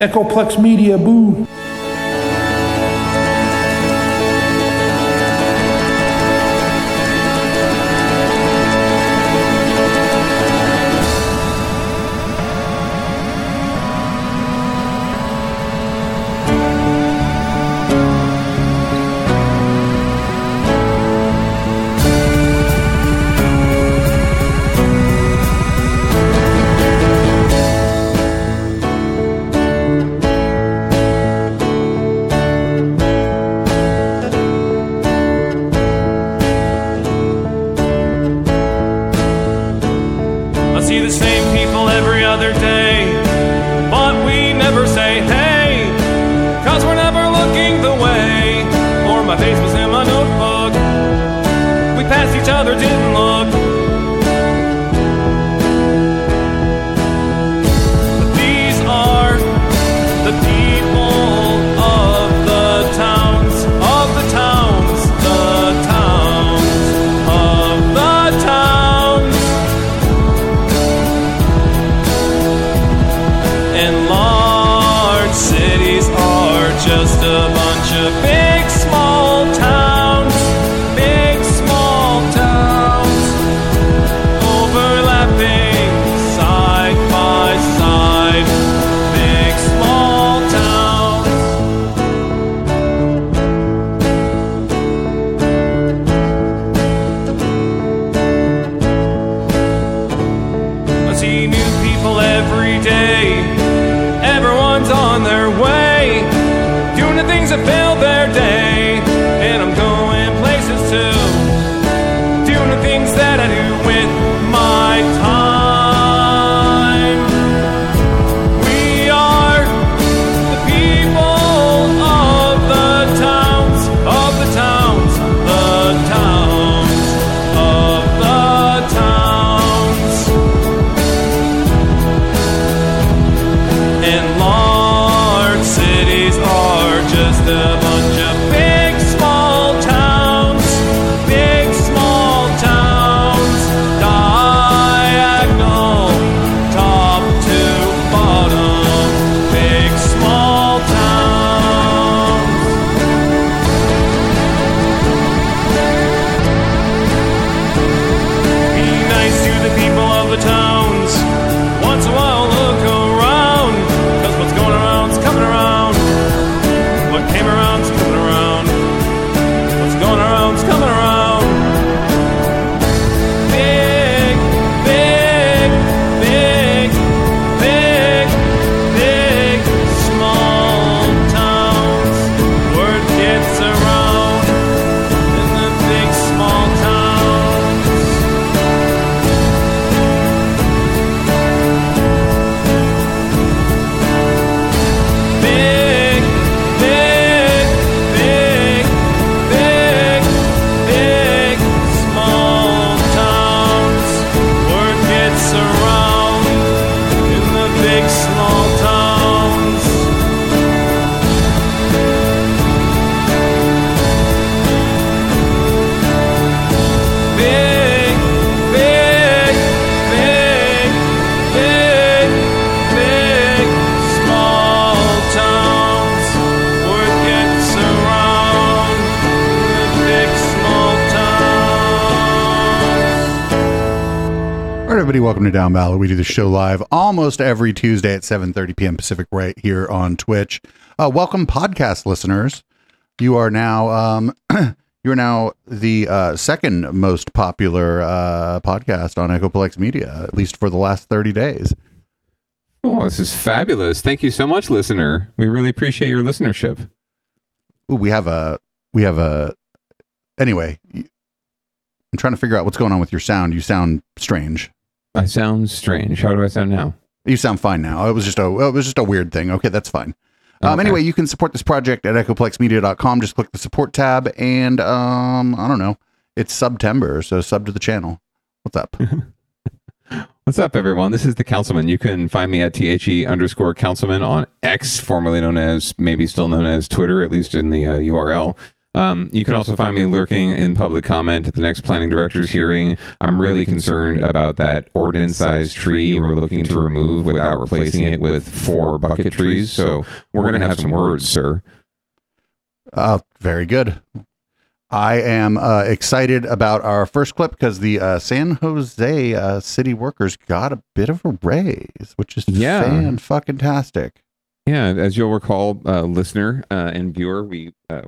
Echoplex Media, boo. Welcome to Down Ballot. We do the show live almost every Tuesday at 7.30 p.m. Pacific right here on Twitch. Uh, welcome, podcast listeners. You are now um, you are now the uh, second most popular uh, podcast on Echoplex Media, at least for the last 30 days. Oh, this is fabulous. Thank you so much, listener. We really appreciate your listenership. Ooh, we have a we have a anyway. I'm trying to figure out what's going on with your sound. You sound strange. I sound strange. How do I sound now? You sound fine now. It was just a it was just a weird thing. Okay, that's fine. Um, Okay. Anyway, you can support this project at echoplexmedia.com. Just click the support tab, and um, I don't know. It's September, so sub to the channel. What's up? What's up, everyone? This is the Councilman. You can find me at the underscore Councilman on X, formerly known as, maybe still known as Twitter, at least in the uh, URL. Um, you can also find me lurking in public comment at the next planning director's hearing. I'm really concerned about that ordinance-sized tree we're looking to remove without replacing it with four bucket trees. So we're going to have some words, sir. Uh, very good. I am uh, excited about our first clip because the uh, San Jose uh, city workers got a bit of a raise, which is Yeah. fan fucking tastic. Yeah, as you'll recall, uh, listener uh, and viewer, we uh,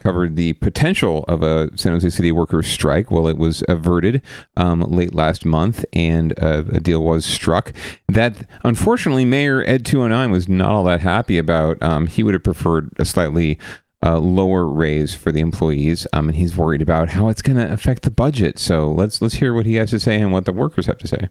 covered the potential of a San Jose City workers' strike. Well, it was averted um, late last month, and uh, a deal was struck that, unfortunately, Mayor Ed 209 was not all that happy about. Um, he would have preferred a slightly uh, lower raise for the employees, um, and he's worried about how it's going to affect the budget. So let's let's hear what he has to say and what the workers have to say.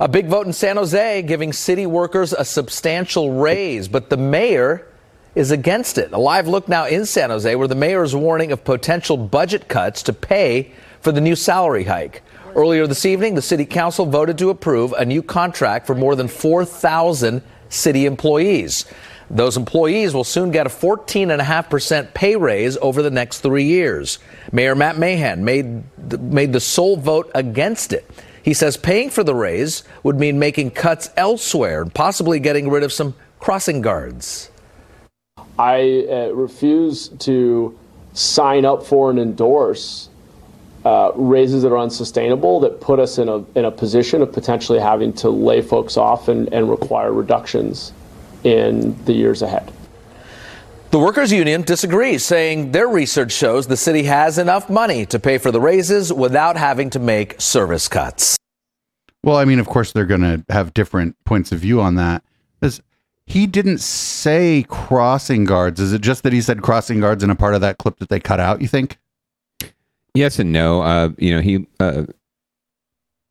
A big vote in San Jose giving city workers a substantial raise, but the mayor is against it. A live look now in San Jose where the mayor is warning of potential budget cuts to pay for the new salary hike. Earlier this evening, the city council voted to approve a new contract for more than 4,000 city employees. Those employees will soon get a 14.5% pay raise over the next three years. Mayor Matt Mahan made made the sole vote against it. He says paying for the raise would mean making cuts elsewhere and possibly getting rid of some crossing guards. I uh, refuse to sign up for and endorse uh, raises that are unsustainable that put us in a, in a position of potentially having to lay folks off and, and require reductions in the years ahead. The workers' union disagrees, saying their research shows the city has enough money to pay for the raises without having to make service cuts. Well, I mean, of course, they're going to have different points of view on that. Because he didn't say crossing guards. Is it just that he said crossing guards in a part of that clip that they cut out? You think? Yes and no. Uh, you know, he uh,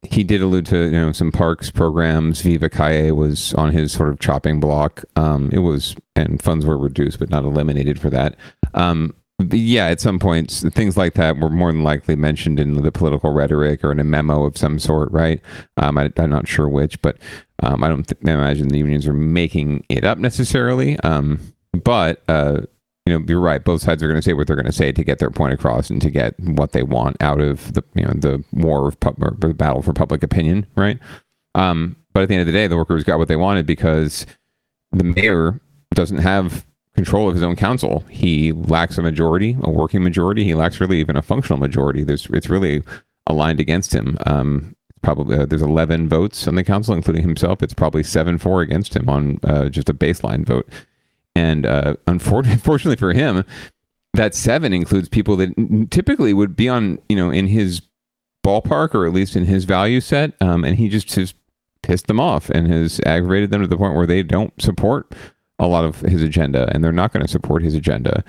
he did allude to you know some parks programs. Viva Calle was on his sort of chopping block. Um, it was and funds were reduced, but not eliminated for that. Um, yeah, at some points, things like that were more than likely mentioned in the political rhetoric or in a memo of some sort, right? Um, I, I'm not sure which, but um, I don't th- imagine the unions are making it up necessarily. Um, but uh, you know, you're right. Both sides are going to say what they're going to say to get their point across and to get what they want out of the you know the war of pub- the battle for public opinion, right? Um, but at the end of the day, the workers got what they wanted because the mayor doesn't have control of his own council. He lacks a majority, a working majority. He lacks really even a functional majority. There's it's really aligned against him. Um, probably uh, there's 11 votes on the council, including himself. It's probably seven four against him on uh, just a baseline vote. And uh, unfortunately, for him, that seven includes people that typically would be on, you know, in his ballpark or at least in his value set. Um, and he just has pissed them off and has aggravated them to the point where they don't support a lot of his agenda and they're not going to support his agenda.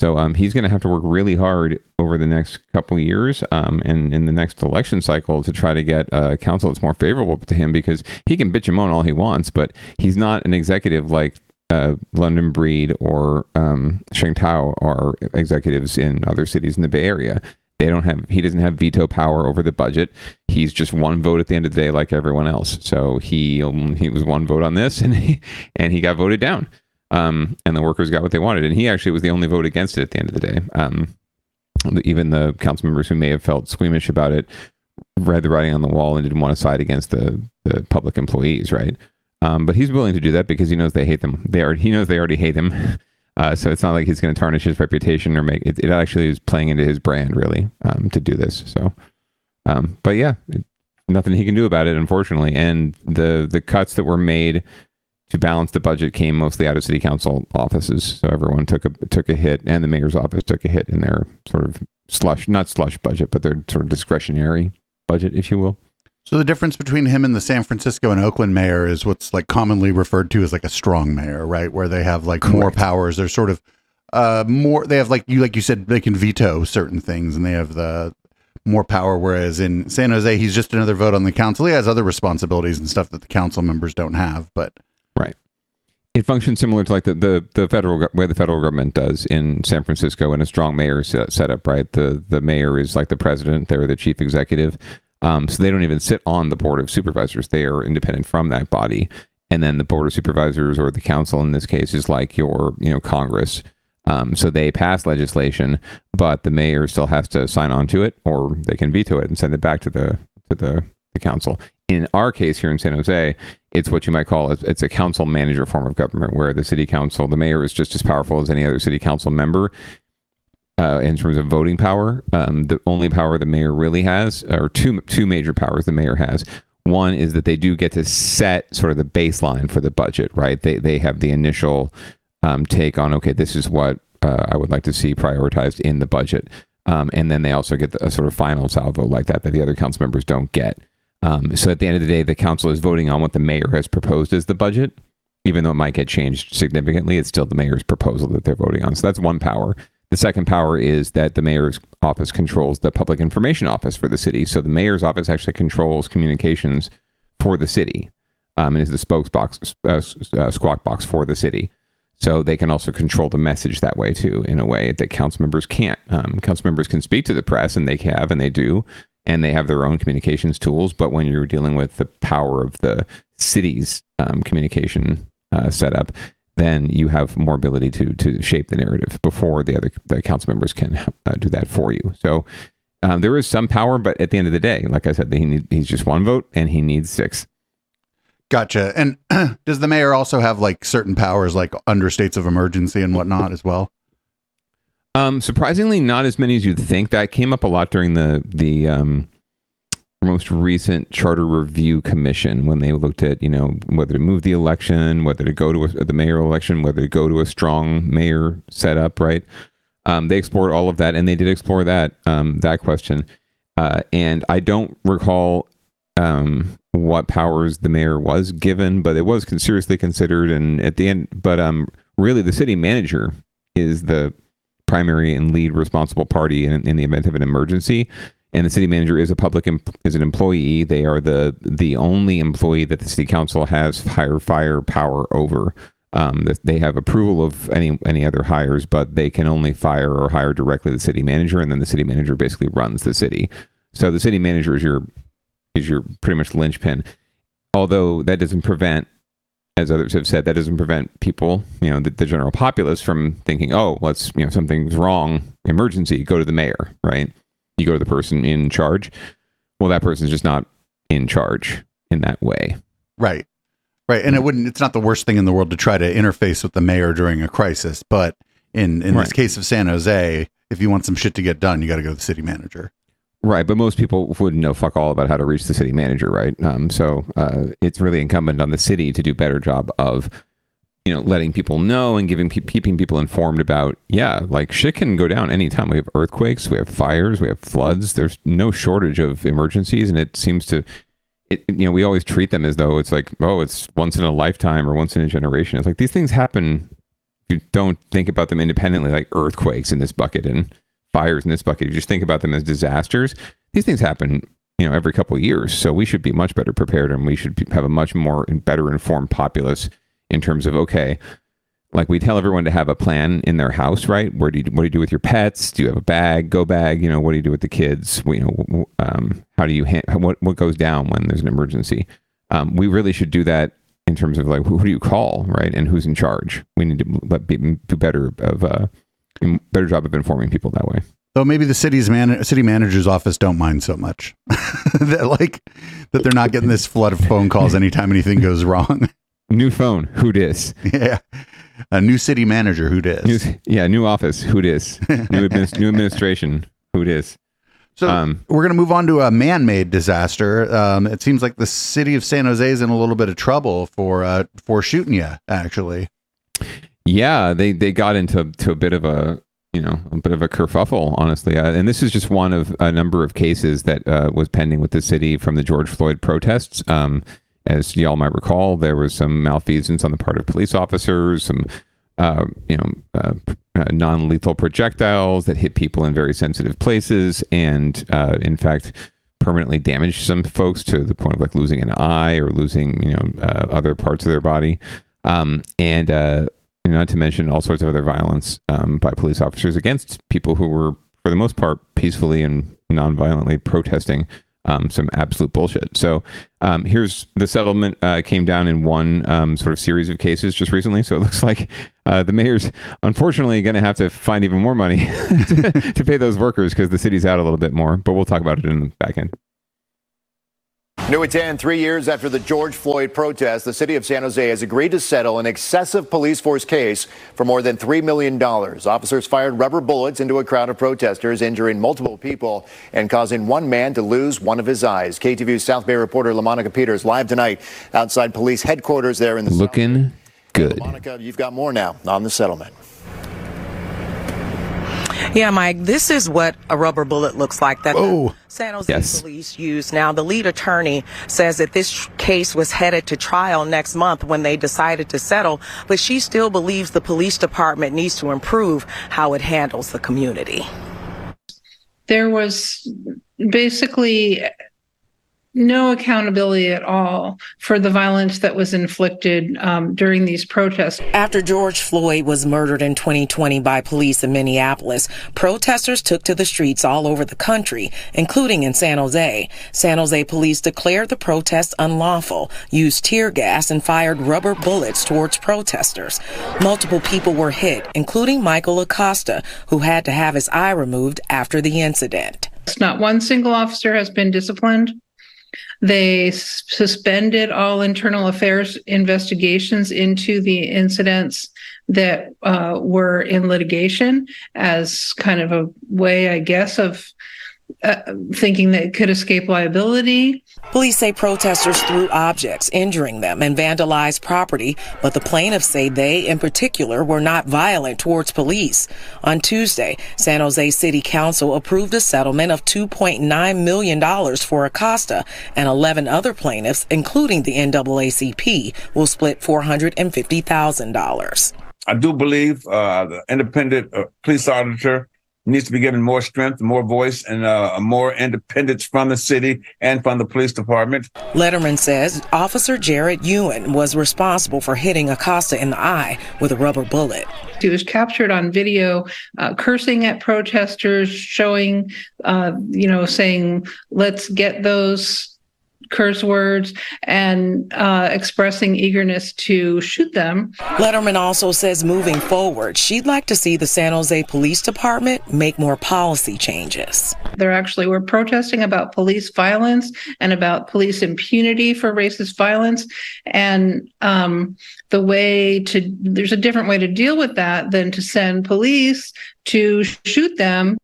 So um, he's going to have to work really hard over the next couple years um, and in the next election cycle to try to get a council that's more favorable to him because he can bitch and moan all he wants, but he's not an executive like uh, London Breed or um, Sheng Thao are executives in other cities in the Bay Area. They don't have. He doesn't have veto power over the budget. He's just one vote at the end of the day, like everyone else. So he um, he was one vote on this, and he, and he got voted down. Um, and the workers got what they wanted, and he actually was the only vote against it at the end of the day. Um, even the council members who may have felt squeamish about it read the writing on the wall and didn't want to side against the the public employees, right? Um, but he's willing to do that because he knows they hate them. They are, he knows they already hate him. Uh, so it's not like he's going to tarnish his reputation or make it. It actually is playing into his brand really um, to do this. So, um, but yeah, nothing he can do about it, unfortunately. And the the cuts that were made to balance the budget came mostly out of city council offices. So everyone took a took a hit, and the mayor's office took a hit in their sort of slush, not slush budget, but their sort of discretionary budget, if you will. So the difference between him and the San Francisco and Oakland mayor is what's like commonly referred to as like a strong mayor, right? Where they have like more powers. They're sort of uh more they have like you like you said they can veto certain things and they have the more power whereas in San Jose he's just another vote on the council. He has other responsibilities and stuff that the council members don't have, but. It functions similar to like the, the, the federal way the federal government does in San Francisco in a strong mayor set, setup, right? The the mayor is like the president, they're the chief executive. Um, so they don't even sit on the board of supervisors. They are independent from that body. And then the board of supervisors or the council in this case is like your, you know, Congress. Um, so they pass legislation, but the mayor still has to sign on to it, or they can veto it and send it back to the to the, the council. In our case here in San Jose, it's what you might call it's, it's a council manager form of government, where the city council, the mayor is just as powerful as any other city council member. Uh, in terms of voting power, um, the only power the mayor really has, or two two major powers the mayor has. One is that they do get to set sort of the baseline for the budget, right? They they have the initial um, take on okay, this is what uh, I would like to see prioritized in the budget, um, and then they also get the, a sort of final salvo like that that the other council members don't get. Um, so at the end of the day, the council is voting on what the mayor has proposed as the budget, even though it might get changed significantly. It's still the mayor's proposal that they're voting on. So that's one power. The second power is that the mayor's office controls the public information office for the city. So the mayor's office actually controls communications for the city um, and is the spokesbox, uh, uh, squawk box for the city. So they can also control the message that way too, in a way that council members can't. Um, council members can speak to the press, and they have, and they do, and they have their own communications tools. But when you're dealing with the power of the city's um, communication uh, setup, then you have more ability to to shape the narrative before the other the council members can uh, do that for you. So um, there is some power, but at the end of the day, like I said, he need, he's just one vote and he needs six. Gotcha. And does the mayor also have like certain powers, like under states of emergency and whatnot as well? Um, surprisingly, not as many as you'd think. That came up a lot during the the um, most recent charter review commission when they looked at you know whether to move the election, whether to go to a, the mayoral election, whether to go to a strong mayor setup. Right? Um, they explored all of that, and they did explore that um, that question. Uh, and I don't recall um, what powers the mayor was given, but it was seriously considered. And at the end, but um, really, the city manager is the primary and lead responsible party in, in the event of an emergency and the city manager is a public em- is an employee. They are the the only employee that the city council has hire fire power over. Um, they have approval of any any other hires, but they can only fire or hire directly the city manager, and then the city manager basically runs the city. So the city manager is your is your pretty much linchpin. Although that doesn't prevent, as others have said, that doesn't prevent people, you know, the, the general populace from thinking, oh, let's you know something's wrong, emergency, go to the mayor, right? you go to the person in charge. Well, that person's just not in charge in that way. Right. Right. And it wouldn't it's not the worst thing in the world to try to interface with the mayor during a crisis, but in in Right. this case of San Jose, if you want some shit to get done, you got to go to the city manager. Right, but most people wouldn't know fuck all about how to reach the city manager, right? Um, so uh, it's really incumbent on the city to do a better job of, you know, letting people know and giving pe- keeping people informed about. Yeah, like shit can go down anytime. We have earthquakes, we have fires, we have floods. There's no shortage of emergencies, and it seems to, it, you know, we always treat them as though it's like, oh, it's once in a lifetime or once in a generation. It's like these things happen. You don't think about them independently, like earthquakes in this bucket and fires in this bucket. You just think about them as disasters. These things happen, you know, every couple of years. So we should be much better prepared, and we should have a much more and better informed populace in terms of okay, like we tell everyone to have a plan in their house, right? Where do you what do you do with your pets? Do you have a bag, go bag? You know, what do you do with the kids? You know, um, how do you ha- what what goes down when there's an emergency? Um, we really should do that in terms of like who, who do you call, right? And who's in charge? We need to be, do better of uh, better job of informing people that way. Though maybe the city's man city manager's office don't mind so much. that like that they're not getting this flood of phone calls anytime anything goes wrong. New phone, who dis? yeah. A new city manager who New, does. yeah, new office, who dis? New, adminis- new administration, who dis? So Um, we're going to move on to a man-made disaster. Um, it seems like the city of San Jose is in a little bit of trouble for uh, for shooting you. Actually, Yeah, they they got into to a bit of a you know a bit of a kerfuffle, honestly. Uh, and this is just one of a number of cases that uh, was pending with the city from the George Floyd protests. Um, as y'all might recall, there was some malfeasance on the part of police officers, some uh, you know uh, uh, non-lethal projectiles that hit people in very sensitive places, and uh, in fact permanently damaged some folks to the point of like losing an eye or losing you know other parts of their body. Um, and not to mention all sorts of other violence um, by police officers against people who were, for the most part, peacefully and non-violently protesting um, some absolute bullshit. So um, here's the settlement uh, came down in one um, sort of series of cases just recently. So it looks like uh, the mayor's unfortunately going to have to find even more money to, to pay those workers because the city's out a little bit more. But we'll talk about it in the back end. New at 10, three years after the George Floyd protest, the city of San Jose has agreed to settle an excessive police force case for more than $3 million. Officers fired rubber bullets into a crowd of protesters, injuring multiple people and causing one man to lose one of his eyes. KTVU South Bay reporter LaMonica Peters live tonight outside police headquarters there in the Looking good. LaMonica, you've got more now on the settlement. Yeah, Mike, this is what a rubber bullet looks like that Oh. the San Jose Yes. police use. Now, the lead attorney says that this case was headed to trial next month when they decided to settle, but she still believes the police department needs to improve how it handles the community. there was basically no accountability at all for the violence that was inflicted um, during these protests. After George Floyd was murdered in 2020 by police in Minneapolis, protesters took to the streets all over the country, including in San Jose. San Jose police declared the protests unlawful, used tear gas, and fired rubber bullets towards protesters. Multiple people were hit, including Michael Acosta, who had to have his eye removed after the incident. Not one single officer has been disciplined. They suspended all internal affairs investigations into the incidents that uh, were in litigation as kind of a way, I guess, of uh, thinking that it could escape liability. Police say protesters threw objects, injuring them, and vandalized property, but the plaintiffs say they, in particular, were not violent towards police. On Tuesday, San Jose City Council approved a settlement of $2.9 million for Acosta, and 11 other plaintiffs, including the NAACP, will split $450,000. I do believe uh, the independent uh, police auditor needs to be given more strength, more voice, and uh, more independence from the city and from the police department. Letterman says Officer Jared Yuen was responsible for hitting Acosta in the eye with a rubber bullet. He was captured on video uh, cursing at protesters, showing, uh, you know, saying, let's get those curse words and uh, expressing eagerness to shoot them. Letterman also says moving forward, she'd like to see the San Jose Police Department make more policy changes. There actually were protesting about police violence and about police impunity for racist violence. And um, the way to, there's a different way to deal with that than to send police to shoot them.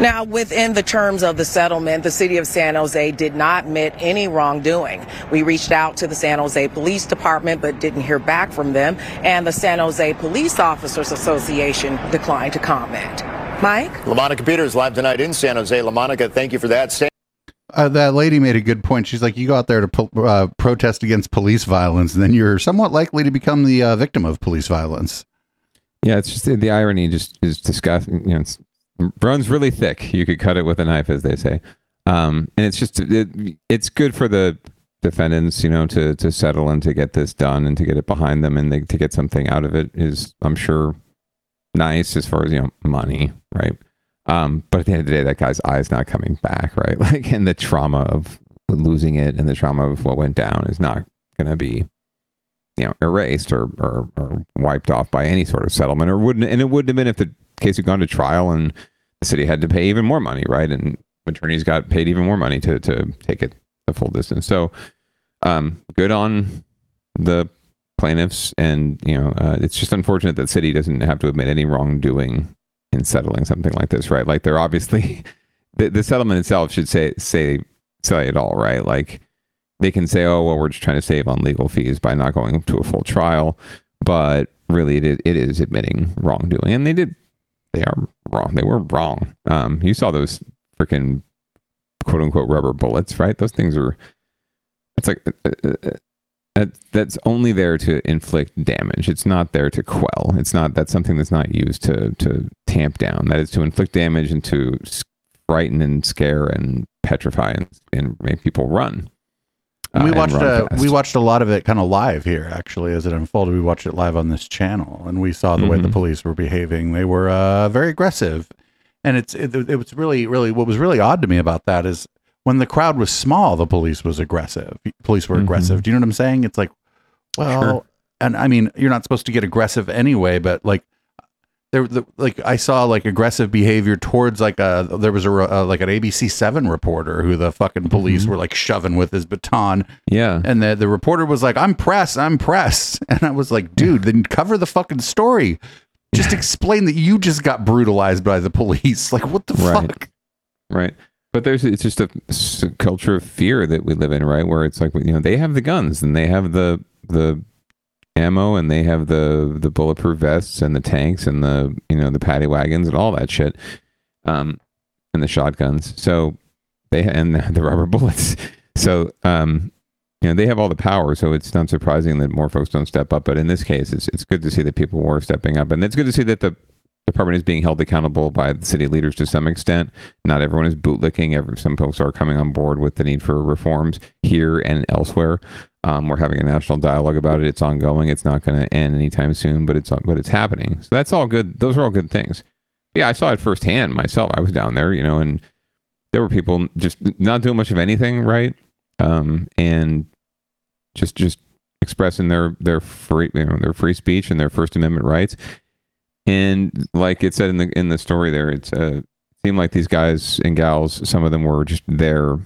Now, within the terms of the settlement, the city of San Jose did not admit any wrongdoing. We reached out to the San Jose Police Department but didn't hear back from them, and the San Jose Police Officers Association declined to comment. Mike? LaMonica Peters live tonight in San Jose. LaMonica, thank you for that. Stay- Uh, that lady made a good point. She's like, you go out there to po- uh, protest against police violence, and then you're somewhat likely to become the uh, victim of police violence. Yeah, it's just the irony just is disgusting. You know, it's runs really thick. You could cut it with a knife, as they say. Um, and it's just it, it's good for the defendants, you know, to to settle and to get this done and to get it behind them and they, to get something out of it is, I'm sure, nice as far as you know money, right? Um, but at the end of the day, that guy's eye's not coming back, right? Like, and the trauma of losing it and the trauma of what went down is not going to be you know erased or, or or wiped off by any sort of settlement or wouldn't and it wouldn't have been if the case had gone to trial and the city had to pay even more money right? And attorneys got paid even more money to to take it the full distance. So um good on the plaintiffs and you know uh, it's just unfortunate that city doesn't have to admit any wrongdoing in settling something like this right? Like they're obviously the, the settlement itself should say say say it all right? Like they can say, "Oh, well, we're just trying to save on legal fees by not going to a full trial," but really, it, it is admitting wrongdoing, and they did. They are wrong. They were wrong. Um, you saw those freaking quote unquote rubber bullets, right? Those things are. It's like uh, uh, uh, that's only there to inflict damage. It's not there to quell. It's not. That's something that's not used to to tamp down. That is to inflict damage and to frighten and scare and petrify and, and make people run we uh, watched and run uh, we watched a lot of it kind of live here actually as it unfolded. We watched it live on this channel, and we saw the way the Mhm. police were behaving. They were uh, very aggressive, and it's it, it was really really what was really odd to me about that is when the crowd was small, the police was aggressive. Police were aggressive. Do you know what I'm saying? It's like, well, Sure. and I mean, you're not supposed to get aggressive anyway, but like there, the, like I saw like aggressive behavior towards like a there was a, uh, like an ABC seven reporter who the fucking police were like shoving with his baton, Yeah. and the the reporter was like, "I'm press, I'm press," and I was like, "Dude, then cover the fucking story." Just explain that you just got brutalized by the police. Like, what the Right. fuck? Right. But there's it's just a culture of fear that we live in, right? Where it's like you know they have the guns and they have the the ammo and they have the the bulletproof vests and the tanks and the you know the paddy wagons and all that shit, um, and the shotguns. So they and the rubber bullets. So um, you know they have all the power. So it's not surprising that more folks don't step up. But in this case, it's it's good to see that people were stepping up, and it's good to see that the department is being held accountable by the city leaders to some extent. Not everyone is bootlicking. Every, some folks are coming on board with the need for reforms here and elsewhere. Um, we're having a national dialogue about it. It's ongoing. It's not going to end anytime soon, but it's but it's happening. So that's all good. Those are all good things. Yeah, I saw it firsthand myself. I was down there, you know, and there were people just not doing much of anything, right? Um, and just just expressing their their free you know their free speech and their First Amendment rights. And like it said in the in the story there, it's uh, seemed like these guys and gals, some of them were just there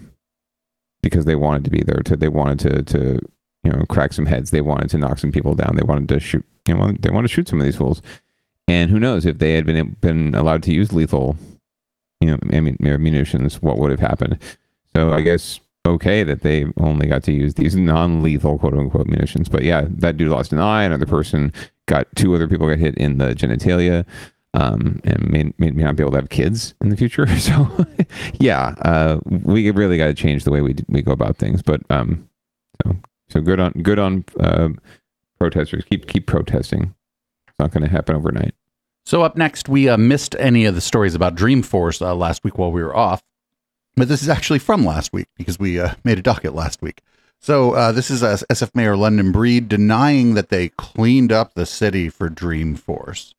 because they wanted to be there. To they wanted to to you know crack some heads. They wanted to knock some people down. They wanted to shoot. You know, they wanted to shoot some of these fools. And who knows if they had been been allowed to use lethal, you know, munitions, what would have happened? So I guess okay that they only got to use these non-lethal quote unquote munitions. But yeah, that dude lost an eye. Another person got two other people got hit in the genitalia, um, and may, may not be able to have kids in the future. So yeah, uh, we really got to change the way we we go about things. But um, so so good on good on uh, protesters. Keep keep protesting. It's not going to happen overnight. So up next, we uh, missed any of the stories about Dreamforce uh, last week while we were off, but this is actually from last week because we uh, made a docket last week. So uh, this is uh, SF Mayor London Breed denying that they cleaned up the city for Dreamforce.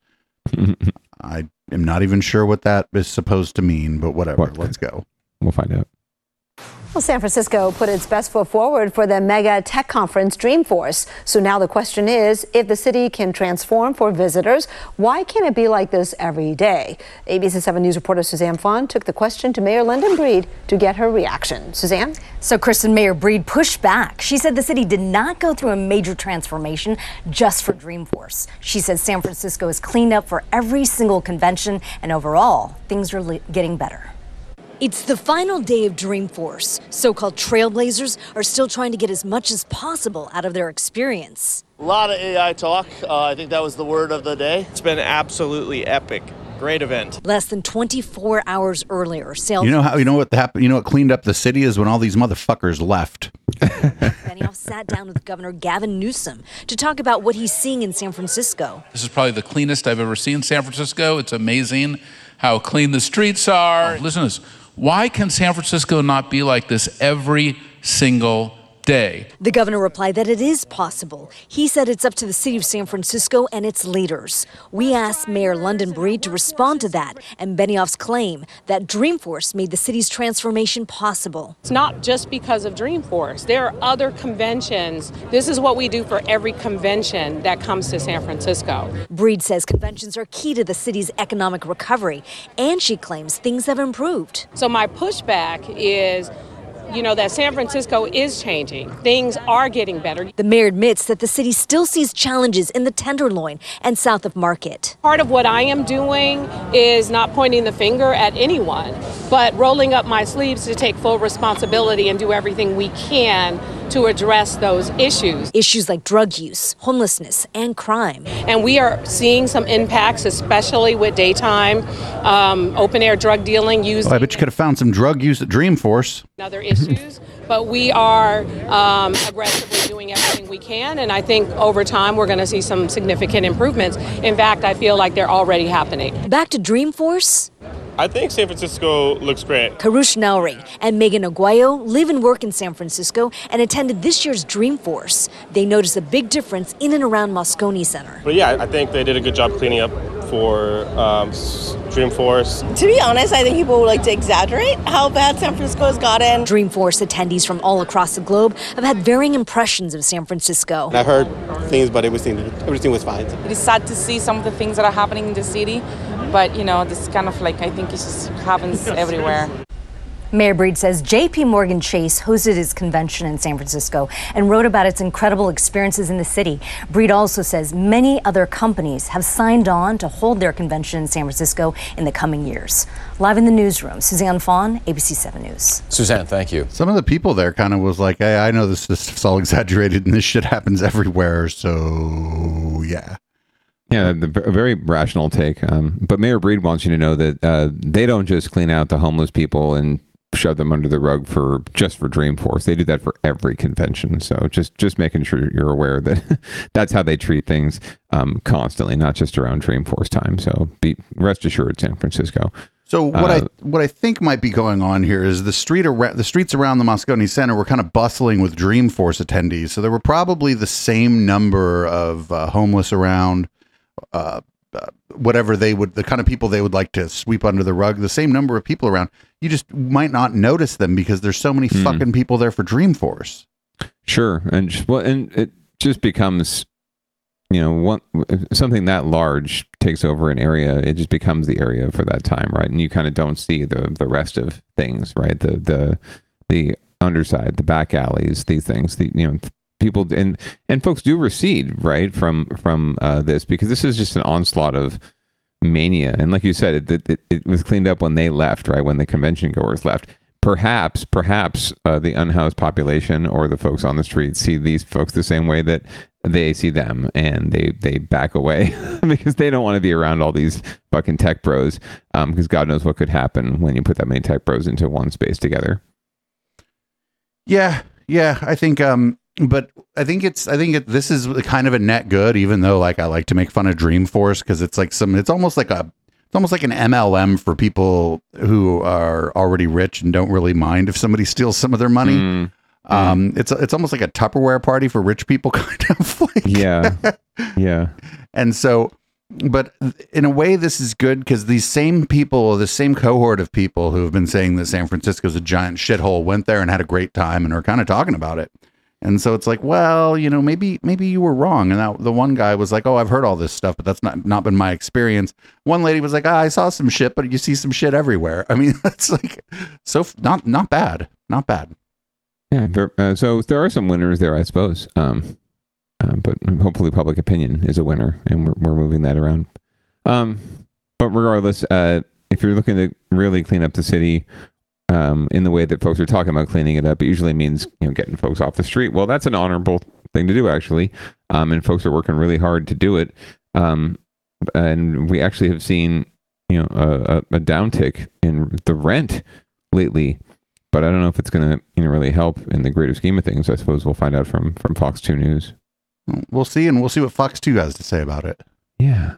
I am not even sure what that is supposed to mean, but whatever. What? Let's go. We'll find out. Well, San Francisco put its best foot forward for the mega tech conference Dreamforce. So now the question is if the city can transform for visitors, why can't it be like this every day? ABC 7 News reporter Suzanne Phan took the question to Mayor London Breed to get her reaction. Suzanne? So, Kristen Mayor Breed pushed back. She said the city did not go through a major transformation just for Dreamforce. She says San Francisco is cleaned up for every single convention, and overall, things are getting better. It's the final day of Dreamforce. So called trailblazers are still trying to get as much as possible out of their experience. A lot of AI talk. Uh, I think that was the word of the day. It's been absolutely epic. Great event. Less than 24 hours earlier, sales. You know how you know what happened? You know what cleaned up the city is when all these motherfuckers left. Benioff sat down with Governor Gavin Newsom to talk about what he's seeing in San Francisco. This is probably the cleanest I've ever seen San Francisco. It's amazing how clean the streets are. Listen to this. Why can San Francisco not be like this every single day? The governor replied that it is possible. He said it's up to the city of San Francisco and its leaders. We asked Mayor London Breed to respond to that and Benioff's claim that Dreamforce made the city's transformation possible. It's not just because of Dreamforce. There are other conventions. This is what we do for every convention that comes to San Francisco. Breed says conventions are key to the city's economic recovery, and she claims things have improved. So my pushback is you know that San Francisco is changing. Things are getting better. The mayor admits that the city still sees challenges in the Tenderloin and south of Market. Part of what I am doing is not pointing the finger at anyone, but rolling up my sleeves to take full responsibility and do everything we can to address those issues. Issues like drug use, homelessness, and crime. And we are seeing some impacts, especially with daytime um, open air drug dealing using Well, I bet you could have found some drug use at Dreamforce. other issues. but we are um, aggressively doing everything we can, and I think over time we're going to see some significant improvements. In fact, I feel like they're already happening. Back to Dreamforce. I think San Francisco looks great. Karush Nauri and Megan Aguayo live and work in San Francisco and attended this year's Dreamforce. They noticed a big difference in and around Moscone Center. But yeah, I think they did a good job cleaning up for um, Dreamforce. To be honest, I think people would like to exaggerate how bad San Francisco has gotten. Dreamforce attendees from all across the globe have had varying impressions of San Francisco. I've heard things, but everything everything was fine. It is sad to see some of the things that are happening in the city, but you know, this kind of like I think it just happens everywhere. Mayor Breed says JP Morgan Chase hosted its convention in San Francisco and wrote about its incredible experiences in the city. Breed also says many other companies have signed on to hold their convention in San Francisco in the coming years. Live in the newsroom, Suzanne Phan, ABC 7 News. Suzanne, thank you. Some of the people there kind of was like, "Hey, I know this this is all exaggerated and this shit happens everywhere." So yeah. Yeah, the, a very rational take. Um, but Mayor Breed wants you to know that uh, they don't just clean out the homeless people and shove them under the rug for just for Dreamforce. They do that for every convention. So just just making sure you're aware that that's how they treat things um, constantly, not just around Dreamforce time. So be rest assured, San Francisco. So what Uh, I what I think might be going on here is the street around the streets around the Moscone Center were kind of bustling with Dreamforce attendees. So there were probably the same number of uh, homeless around, uh, uh, whatever they would, the kind of people they would like to sweep under the rug. The same number of people around. You just might not notice them because there's so many Hmm. fucking people there for Dreamforce. Sure, and just, well, and it just becomes, you know, one something that large takes over an area. It just becomes the area for that time, right? And you kind of don't see the the rest of things, right? The the the underside, the back alleys, these things. The you know people and and folks do recede, right, from from uh, this because this is just an onslaught of mania. And like you said, it, it, it, was cleaned up when they left, right? When the convention goers left. Perhaps, perhaps uh, the unhoused population or the folks on the street see these folks the same way that they see them, and they they back away because they don't want to be around all these fucking tech bros. Because God knows what could happen when you put that many tech bros into one space together. Yeah, yeah. I think, um, but I think it's, I think it, this is kind of a net good, even though like I like to make fun of Dreamforce because it's like some, it's almost like a, it's almost like an MLM for people who are already rich and don't really mind if somebody steals some of their money. Mm. Um, it's it's almost like a Tupperware party for rich people, kind of like Yeah, yeah. and so, but in a way, this is good because these same people, the same cohort of people who have been saying that San Francisco's a giant shithole went there and had a great time and are kind of talking about it. And so it's like, well, you know, maybe maybe you were wrong. And that, the one guy was like, "Oh, I've heard all this stuff, but that's not not been my experience." One lady was like, ah, "I saw some shit, but you see some shit everywhere." I mean, it's like so not not bad, not bad. Yeah, there, uh, so there are some winners there, I suppose. Um, uh, but hopefully, public opinion is a winner, and we're, we're moving that around. Um, but regardless, uh, if you're looking to really clean up the city um, in the way that folks are talking about cleaning it up, it usually means you know getting folks off the street. Well, that's an honorable thing to do, actually, um, and folks are working really hard to do it. Um, and we actually have seen you know a, a, downtick in the rent lately but I don't know if it's going to you know really help in the greater scheme of things. I suppose we'll find out from from Fox Two News. We'll see, and we'll see what Fox Two has to say about it. Yeah.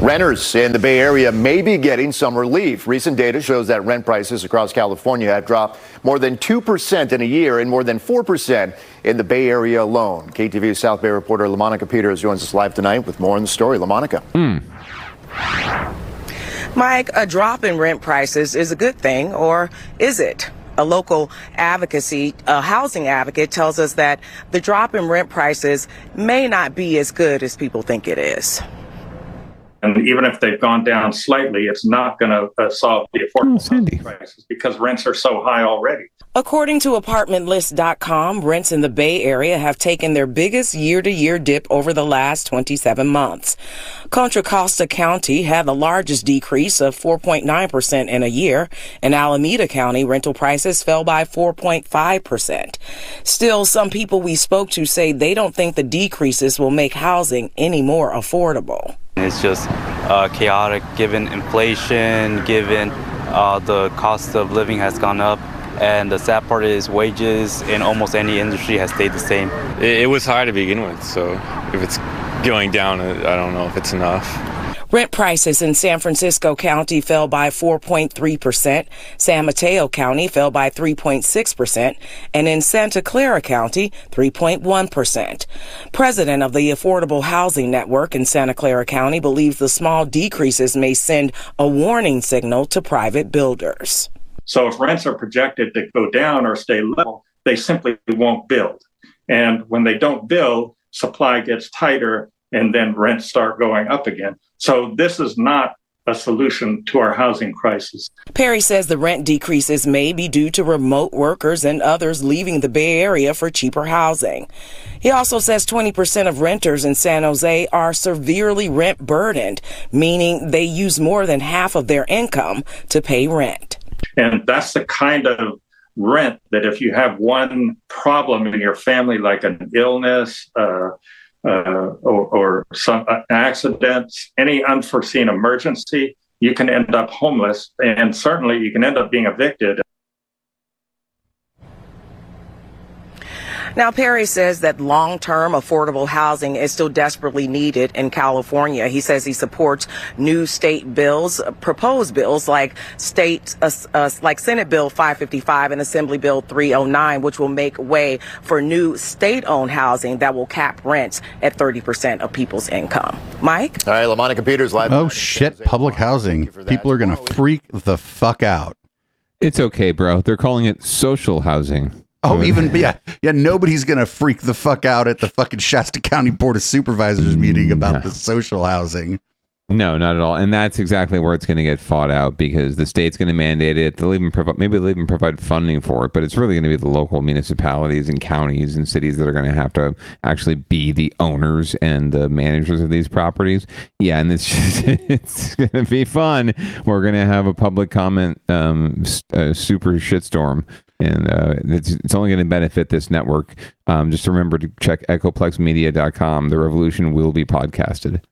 Renters in the Bay Area may be getting some relief. Recent data shows that rent prices across California have dropped more than 2% in a year and more than 4% in the Bay Area alone. KTVU South Bay reporter LaMonica Peters joins us live tonight with more on the story. LaMonica. Hmm. Mike, a drop in rent prices is a good thing, or is it? A local advocacy, a housing advocate tells us that the drop in rent prices may not be as good as people think it is. And even if they've gone down slightly, it's not going to uh, solve the affordable housing crisis because rents are so high already. According to apartmentlist.com, rents in the Bay Area have taken their biggest year to year dip over the last 27 months. Contra Costa County had the largest decrease of 4.9% in a year, and Alameda County rental prices fell by 4.5%. Still, some people we spoke to say they don't think the decreases will make housing any more affordable. It's just uh, chaotic given inflation, given uh, the cost of living has gone up. And the sad part is wages in almost any industry has stayed the same. It, it was high to begin with, so if it's going down, uh, I don't know if it's enough. Rent prices in San Francisco County fell by 4.3%, San Mateo County fell by 3.6%, and in Santa Clara County, 3.1%. President of the Affordable Housing Network in Santa Clara County believes the small decreases may send a warning signal to private builders. So if rents are projected to go down or stay level, they simply won't build. And when they don't build, supply gets tighter and then rents start going up again. So this is not a solution to our housing crisis. Perry says the rent decreases may be due to remote workers and others leaving the Bay Area for cheaper housing. He also says 20% of renters in San Jose are severely rent burdened, meaning they use more than half of their income to pay rent. And that's the kind of rent that if you have one problem in your family, like an illness, uh, uh, or, or, some accidents, any unforeseen emergency, you can end up homeless, and certainly you can end up being evicted. Now, Perry says that long term affordable housing is still desperately needed in California. He says he supports new state bills, proposed bills like state, uh, uh, like Senate Bill 555 and Assembly Bill 309, which will make way for new state owned housing that will cap rents at 30% of people's income. Mike? All right, LaMonica Peters live. Oh, shit. Public housing. People are going to freak the fuck out. It's okay, bro. They're calling it social housing. Oh, even yeah, yeah. Nobody's gonna freak the fuck out at the fucking Shasta County Board of Supervisors meeting about the social housing. No, not at all. And that's exactly where it's going to get fought out because the state's going to mandate it. They'll even provide, maybe they'll even provide funding for it, but it's really going to be the local municipalities and counties and cities that are going to have to actually be the owners and the managers of these properties. Yeah, and it's just, it's going to be fun. We're going to have a public comment um, uh, super shitstorm and uh, it's, it's only going to benefit this network. Um, just remember to check echoplexmedia.com. The revolution will be podcasted.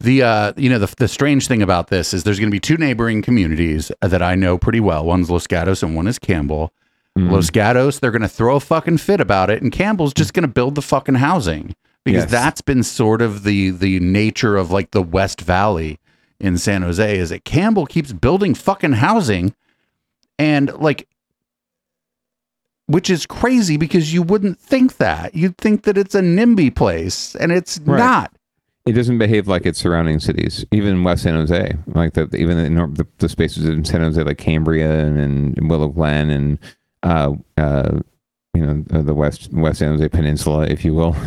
The uh, you know the the strange thing about this is there's going to be two neighboring communities that I know pretty well. One's Los Gatos and one is Campbell. Mm. Los Gatos, they're going to throw a fucking fit about it, and Campbell's just going to build the fucking housing because yes. that's been sort of the the nature of like the West Valley in San Jose is that Campbell keeps building fucking housing, and like which is crazy because you wouldn't think that. You'd think that it's a NIMBY place, and it's right. not. It doesn't behave like its surrounding cities, even West San Jose. Like the even the, the, the spaces in San Jose, like Cambria and, and Willow Glen, and uh, uh, you know the West West San Jose Peninsula, if you will.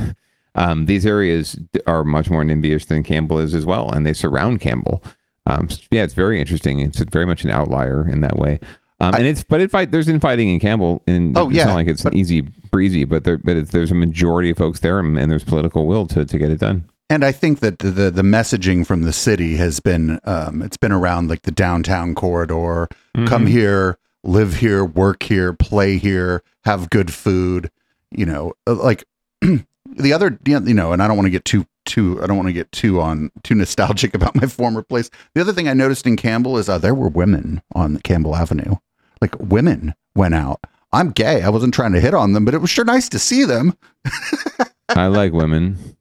Um, these areas are much more NIMBY-ish than Campbell is as well, and they surround Campbell. Um, yeah, it's very interesting. It's very much an outlier in that way. Um, I, and it's but it fight there's infighting in Campbell and oh, it's yeah, not like it's but, easy breezy, but there but there's a majority of folks there and, and, there's political will to, to get it done. And I think that the the messaging from the city has been um, it's been around like the downtown corridor. Mm-hmm. Come here, live here, work here, play here, have good food. You know, uh, like the other you know, and I don't want to get too too I don't want to get too on too nostalgic about my former place. The other thing I noticed in Campbell is uh, there were women on Campbell Avenue like women went out. I'm gay. I wasn't trying to hit on them, but it was sure nice to see them. I like women.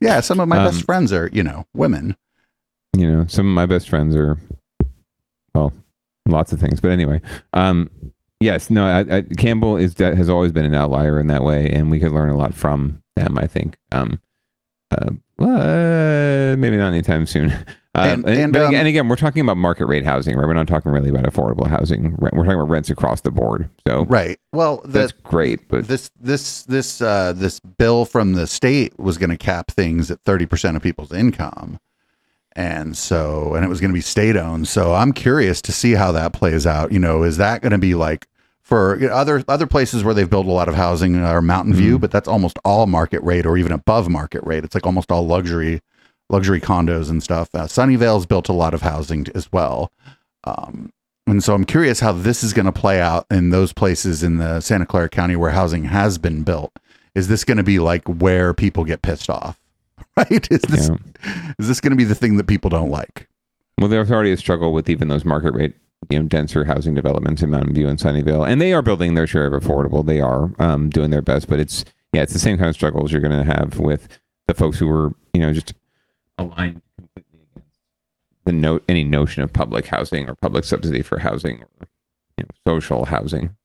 Yeah, some of my um, best friends are, you know, women. You know, some of my best friends are, well, lots of things. But anyway, um, yes, no, I, I, Campbell is has always been an outlier in that way, and we could learn a lot from them. I think. Um, uh, uh, maybe not anytime soon. Uh, and, and, um, and, again, we're talking about market rate housing, right? We're not talking really about affordable housing. We're talking about rents across the board. So right. Well, the, that's great. But this this this uh, this bill from the state was going to cap things at thirty percent of people's income, and so and it was going to be state owned. So I'm curious to see how that plays out. You know, is that going to be like for you know, other other places where they've built a lot of housing are Mountain View, mm. but that's almost all market rate or even above market rate. It's like almost all luxury luxury condos and stuff. Uh, Sunnyvale's built a lot of housing as well. Um, and so I'm curious how this is going to play out in those places in the Santa Clara County where housing has been built. Is this going to be like where people get pissed off? Right? Is this yeah. is this going to be the thing that people don't like? Well, there's already a struggle with even those market rate, you know, denser housing developments in Mountain View and Sunnyvale, and they are building their share of affordable. They are um, doing their best, but it's yeah, it's the same kind of struggles you're going to have with the folks who were you know just aligned completely against the note any notion of public housing or public subsidy for housing or you know, social housing.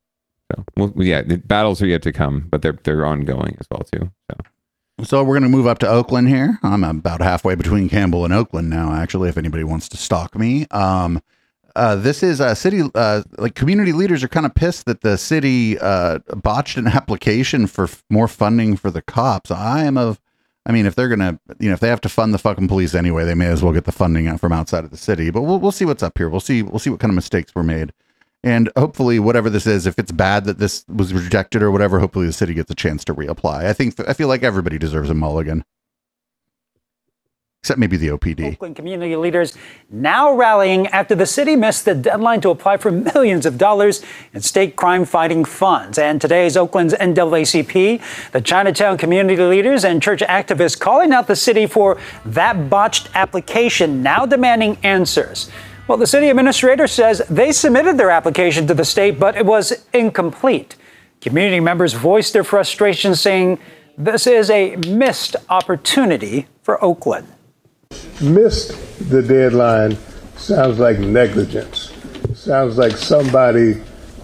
So well, yeah, the battles are yet to come, but they're they're ongoing as well too. So. So we're going to move up to Oakland here. I'm about halfway between Campbell and Oakland now, actually, if anybody wants to stalk me. Um, uh, this is a city, uh, like community leaders are kind of pissed that the city uh, botched an application for f- more funding for the cops. I am of, I mean, if they're to, you know, if they have to fund the fucking police anyway, they may as well get the funding out from outside of the city. But we'll, we'll see what's up here. We'll see, we'll see what kind of mistakes were made. And hopefully, whatever this is, if it's bad that this was rejected or whatever, hopefully the city gets a chance to reapply. I think I feel like everybody deserves a mulligan, except maybe the OPD. Oakland community leaders now rallying after the city missed the deadline to apply for millions of dollars in state crime fighting funds. And today's Oakland's NAACP, the Chinatown community leaders and church activists calling out the city for that botched application, now demanding answers. Well, the city administrator says they submitted their application to the state, but it was incomplete. Community members voiced their frustration, saying this is a missed opportunity for Oakland. Missed the deadline sounds like negligence. Sounds like somebody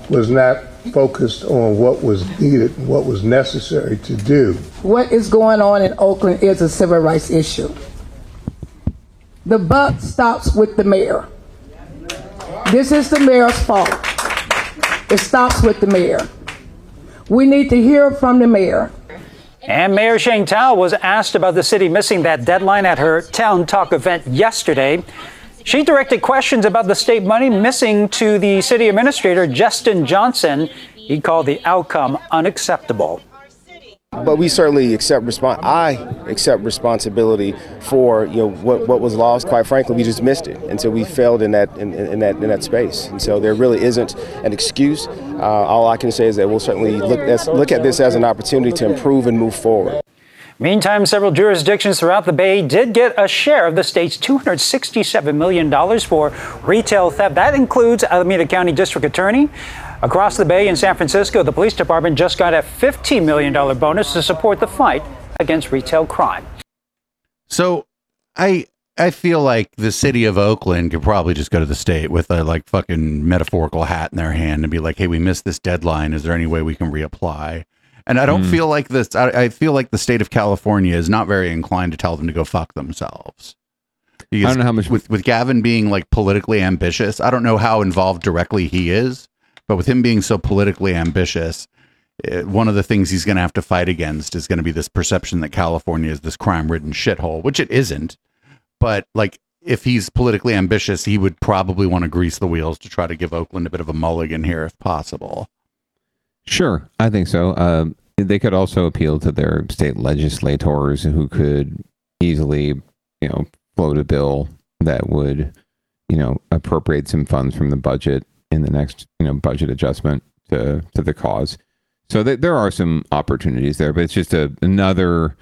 was not focused on what was needed, what was necessary to do. What is going on in Oakland is a civil rights issue. The buck stops with the mayor. This is the mayor's fault. It stops with the mayor. We need to hear from the mayor. And Mayor Sheng Thao was asked about the city missing that deadline at her Town Talk event yesterday. She directed questions about the state money missing to the city administrator, Jestin Johnson. He called the outcome unacceptable. But we certainly accept respons- I accept responsibility for you know what, what was lost. Quite frankly, we just missed it, and so we failed in that in, in that in that space. And so there really isn't an excuse. Uh, all I can say is that we'll certainly look look at this as an opportunity to improve and move forward. Meantime, several jurisdictions throughout the Bay did get a share of the state's $267 million for retail theft. That includes Alameda County District Attorney. Across the Bay in San Francisco, the police department just got a $15 million bonus to support the fight against retail crime. So I I feel like the city of Oakland could probably just go to the state with a like fucking metaphorical hat in their hand and be like, "Hey, we missed this deadline. Is there any way we can reapply?" And I don't Mm. feel like this. I, I feel like the state of California is not very inclined to tell them to go fuck themselves. Because I don't know how much with with Gavin being like politically ambitious. I don't know how involved directly he is, but with him being so politically ambitious, eh, one of the things he's going to have to fight against is going to be this perception that California is this crime-ridden shithole, which it isn't. But like, if he's politically ambitious, he would probably want to grease the wheels to try to give Oakland a bit of a mulligan here, if possible. Sure, I think so. Um, they could also appeal to their state legislators who could easily, you know, float a bill that would, you know, appropriate some funds from the budget in the next, you know, budget adjustment to to the cause. So th- there are some opportunities there, but it's just a, another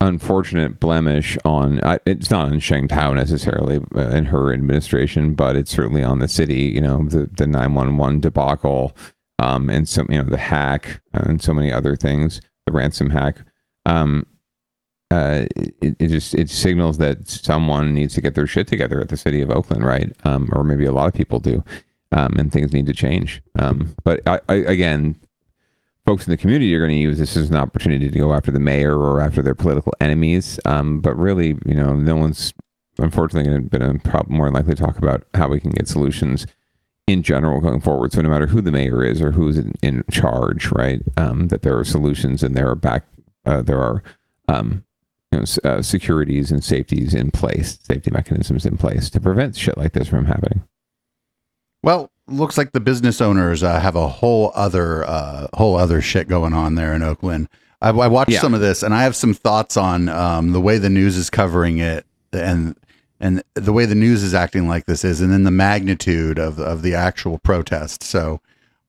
unfortunate blemish on. I, it's not on Sheng Thao necessarily uh, in her administration, but it's certainly on the city. You know, the the nine one one debacle um, and some you know the hack and so many other things, the ransom hack. Um, uh, it, it just it signals that someone needs to get their shit together at the city of Oakland, right? Um, or maybe a lot of people do, um, and things need to change. Um, but I, I, again, folks in the community are going to use this as an opportunity to go after the mayor or after their political enemies. Um, but really, you know, no one's unfortunately going to be more likely to talk about how we can get solutions in general going forward. So no matter who the mayor is or who's in, in charge, right, um, that there are solutions and there are back, uh, there are, um, you know, uh, securities and safeties in place, safety mechanisms in place to prevent shit like this from happening. Well, looks like the business owners uh, have a whole other uh, whole other shit going on there in Oakland. I, I watched Yeah. some of this, and I have some thoughts on um, the way the news is covering it, and and the way the news is acting like this is, and then the magnitude of of the actual protest. So.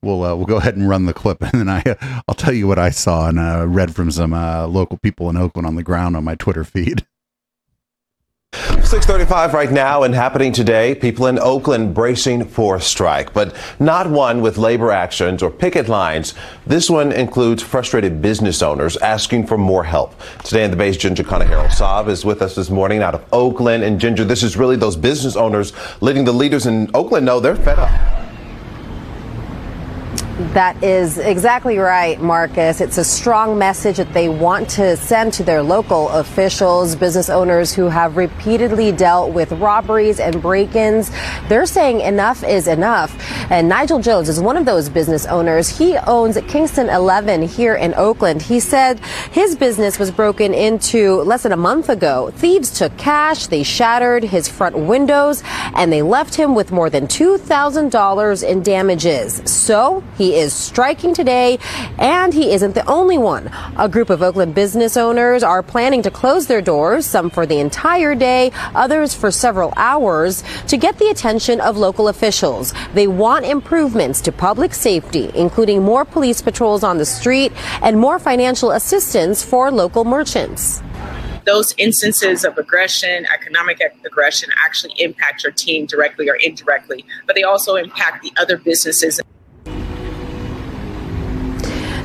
We'll uh, we'll go ahead and run the clip, and then I I'll tell you what I saw and uh, read from some uh, local people in Oakland on the ground on my Twitter feed. 635 right now and happening today. People in Oakland bracing for a strike, but not one with labor actions or picket lines. This one includes frustrated business owners asking for more help. Today in the base, Ginger Conejero Saab is with us this morning out of Oakland. And Ginger, this is really those business owners letting the leaders in Oakland know they're fed up. That is exactly right, Marcus. It's a strong message that they want to send to their local officials, business owners who have repeatedly dealt with robberies and break ins. They're saying enough is enough. And Nigel Jones is one of those business owners. He owns Kingston 11 here in Oakland. He said his business was broken into less than a month ago. Thieves took cash, they shattered his front windows, and they left him with more than $2,000 in damages. So he is striking today, and he isn't the only one. A group of Oakland business owners are planning to close their doors, some for the entire day, others for several hours, to get the attention of local officials. They want improvements to public safety, including more police patrols on the street and more financial assistance for local merchants those instances of aggression, economic aggression, actually impact your team directly or indirectly, but they also impact the other businesses.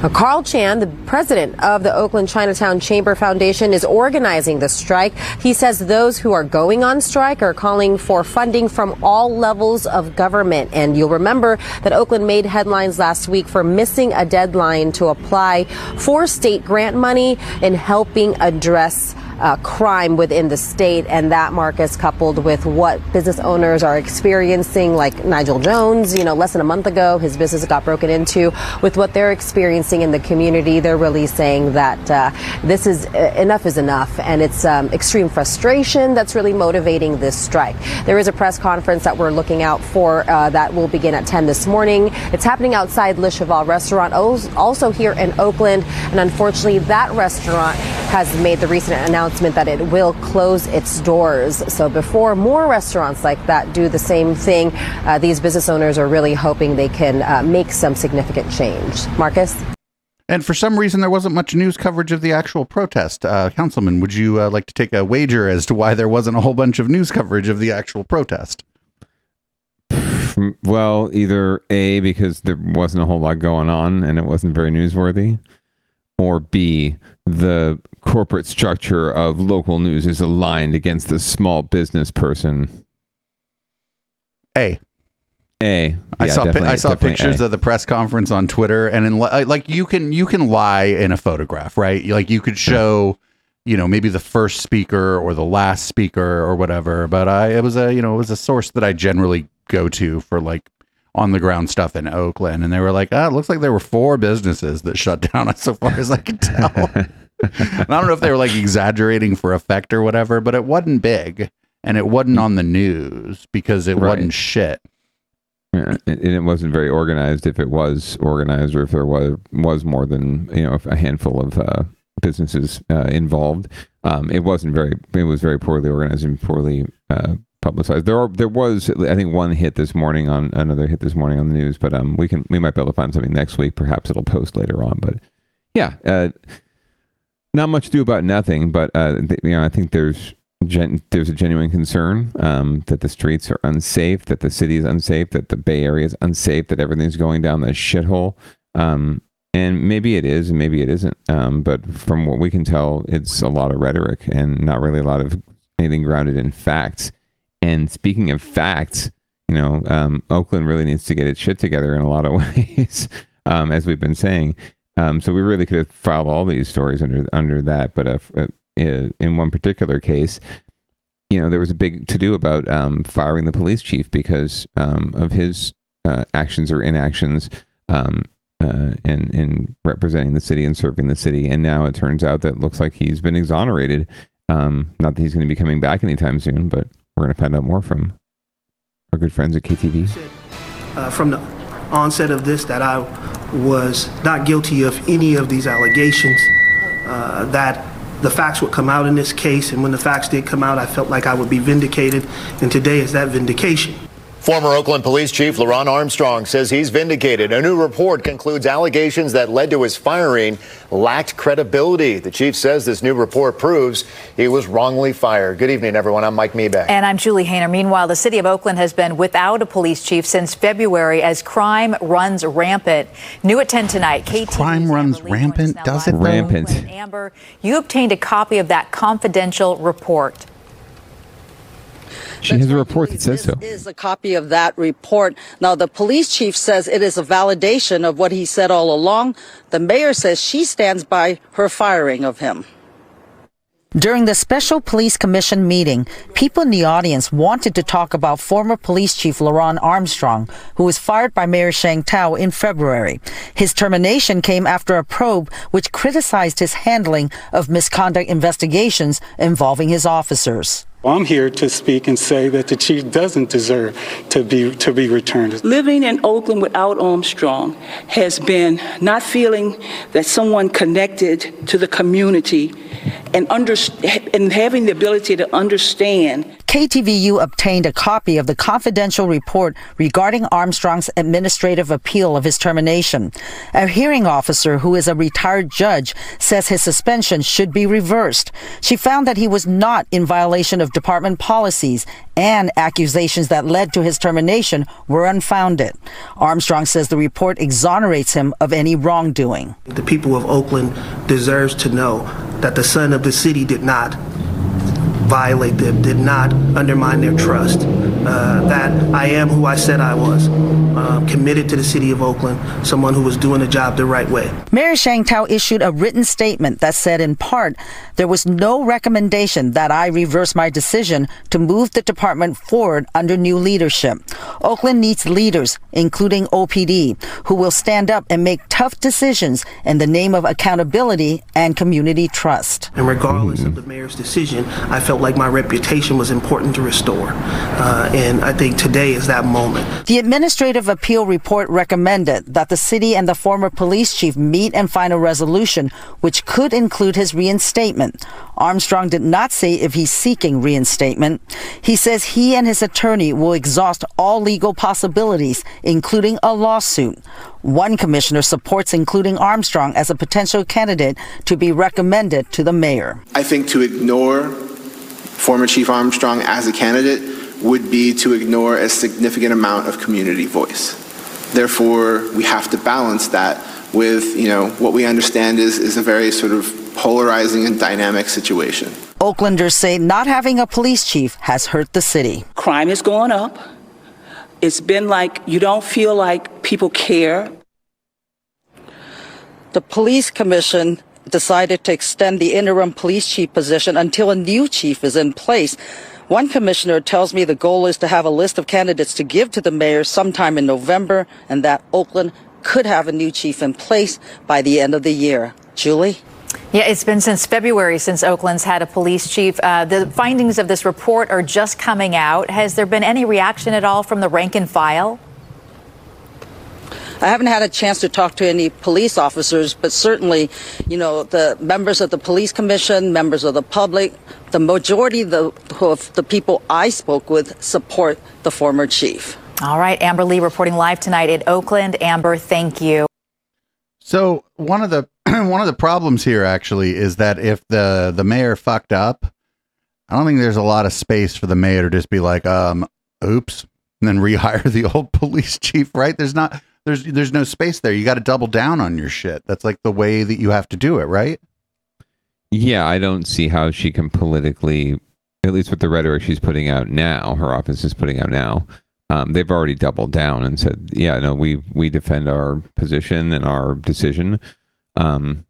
Now, Carl Chan, the president of the Oakland Chinatown Chamber Foundation, is organizing the strike. He says those who are going on strike are calling for funding from all levels of government. And you'll remember that Oakland made headlines last week for missing a deadline to apply for state grant money in helping address uh, crime within the state. And that, Marcus, coupled with what business owners are experiencing, like Nigel Jones, you know, less than a month ago, his business got broken into, with what they're experiencing in the community, they're really saying that uh, this is uh, enough is enough. And it's um, extreme frustration that's really motivating this strike. There is a press conference that we're looking out for uh, that will begin at 10 this morning. It's happening outside Le Cheval restaurant, also here in Oakland. And unfortunately, that restaurant has made the recent announcement announcement that it will close its doors. So before more restaurants like that do the same thing, uh, these business owners are really hoping they can uh, make some significant change. Marcus? And for some reason, there wasn't much news coverage of the actual protest. Uh, Councilman, would you uh, like to take a wager as to why there wasn't a whole bunch of news coverage of the actual protest? Well, either A, because there wasn't a whole lot going on and it wasn't very newsworthy, or B, the corporate structure of local news is aligned against the small business person. A. A. I saw I saw pictures a. of the press conference on Twitter, and in uh, like you can you can lie in a photograph, right? Like you could show, you know, maybe the first speaker or the last speaker or whatever. But I it was a you know it was a source that I generally go to for like on the ground stuff in Oakland, and they were like, "Ah, oh, it looks like there were four businesses that shut down." So far as I can tell, and I don't know if they were like exaggerating for effect or whatever, but it wasn't big, and it wasn't on the news because it right. wasn't shit. Yeah, and it wasn't very organized. If it was organized, or if there was was more than you know a handful of uh, businesses uh, involved, um, it wasn't very. It was very poorly organized and poorly uh, publicized. There are there was I think one hit this morning on another hit this morning on the news, but um we can we might be able to find something next week. Perhaps it'll post later on. But yeah, uh, not much to do about nothing. But uh, th- you know I think there's gen- there's a genuine concern um, that the streets are unsafe, that the city is unsafe, that the Bay Area is unsafe, that everything's going down the shithole. Um, and maybe it is, and maybe it isn't. Um, but from what we can tell, it's a lot of rhetoric and not really a lot of anything grounded in facts. And speaking of facts, you know, um, Oakland really needs to get its shit together in a lot of ways, um, as we've been saying. Um, so we really could have filed all these stories under under that, but uh, uh in one particular case, you know, there was a big to do about um, firing the police chief because um, of his uh, actions or inactions um, uh, in in representing the city and serving the city. And now it turns out that looks like he's been exonerated. Um, not that he's going to be coming back anytime soon, but we're going to find out more from our good friends at KTV. Uh, from the onset of this, that I was not guilty of any of these allegations, uh, that the facts would come out in this case, and when the facts did come out, I felt like I would be vindicated, and today is that vindication. Former Oakland Police Chief LeRonne Armstrong says he's vindicated. A new report concludes allegations that led to his firing lacked credibility. The chief says this new report proves he was wrongly fired. Good evening, everyone. I'm Mike Mibach. And I'm Julie Haener. Meanwhile, the city of Oakland has been without a police chief since February as crime runs rampant. New at 10 tonight, KT. Crime runs rampant, does it? Rampant. Amber, you obtained a copy of that confidential report. She has a report that says so. is a copy of that report. Now, the police chief says it is a validation of what he said all along. The mayor says she stands by her firing of him. During the special police commission meeting, people in the audience wanted to talk about former police chief LeRonne Armstrong, who was fired by Mayor Sheng Thao in February. His termination came after a probe which criticized his handling of misconduct investigations involving his officers. I'm here to speak and say that the chief doesn't deserve to be to be returned. Living in Oakland without Armstrong has been not feeling that someone connected to the community and under, and having the ability to understand KTVU obtained a copy of the confidential report regarding Armstrong's administrative appeal of his termination. A hearing officer who is a retired judge says his suspension should be reversed. She found that he was not in violation of department policies and accusations that led to his termination were unfounded. Armstrong says the report exonerates him of any wrongdoing. The people of Oakland deserves to know that the son of the city did not violate them, did not undermine their trust. Uh, that I am who I said I was, uh, committed to the city of Oakland, someone who was doing the job the right way. Mayor Sheng Thao issued a written statement that said, in part, there was no recommendation that I reverse my decision to move the department forward under new leadership. Oakland needs leaders, including OPD, who will stand up and make tough decisions in the name of accountability and community trust. And regardless of the mayor's decision, I felt like my reputation was important to restore. Uh, and I think today is that moment. The administrative appeal report recommended that the city and the former police chief meet and find a resolution which could include his reinstatement. Armstrong did not say if he's seeking reinstatement. He says he and his attorney will exhaust all legal possibilities, including a lawsuit. One commissioner supports including Armstrong as a potential candidate to be recommended to the mayor. I think to ignore former Chief Armstrong as a candidate would be to ignore a significant amount of community voice. Therefore, we have to balance that with, you know, what we understand is, is a very sort of polarizing and dynamic situation. Oaklanders say not having a police chief has hurt the city. crime is going up. It's been like you don't feel like people care. The police commission decided to extend the interim police chief position until a new chief is in place. One commissioner tells me the goal is to have a list of candidates to give to the mayor sometime in November and that Oakland could have a new chief in place by the end of the year. Julie? Yeah, it's been since February since Oakland's had a police chief. Uh, the findings of this report are just coming out. Has there been any reaction at all from the rank and file? I haven't had a chance to talk to any police officers, but certainly, you know, the members of the police commission, members of the public, the majority of the, of the people I spoke with support the former chief. All right, Amber Lee reporting live tonight in Oakland. Amber, thank you. So one of the one of the problems here actually is that if the the mayor fucked up, I don't think there's a lot of space for the mayor to just be like, um, oops, and then rehire the old police chief, right? There's not there's there's no space there. You got to double down on your shit. That's like the way that you have to do it, right? Yeah, I don't see how she can politically, at least with the rhetoric she's putting out now, her office is putting out now. Um, they've already doubled down and said, "Yeah, no, we we defend our position and our decision, um,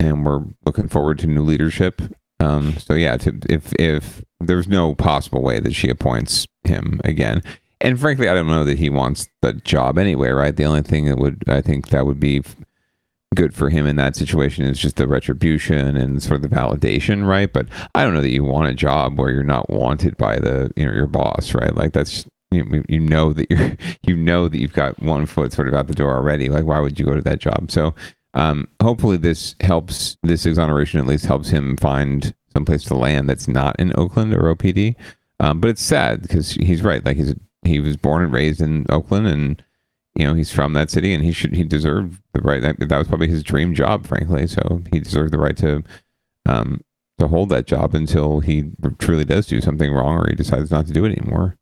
and we're looking forward to new leadership." Um, so yeah, to, if if there's no possible way that she appoints him again, and frankly, I don't know that he wants the job anyway, right? The only thing that would I think that would be good for him in that situation is just the retribution and sort of the validation, right? But I don't know that you want a job where you're not wanted by the you know your boss, right? Like that's you you know that you're you know that you've got one foot sort of out the door already. Like why would you go to that job? So um, hopefully this helps. This exoneration at least helps him find someplace to land that's not in Oakland or OPD. Um, but it's sad because he's right. Like he's a he was born and raised in Oakland, and you know he's from that city, and he should he deserved the right. That, that was probably his dream job, frankly. So he deserved the right to um to hold that job until he truly does do something wrong or he decides not to do it anymore.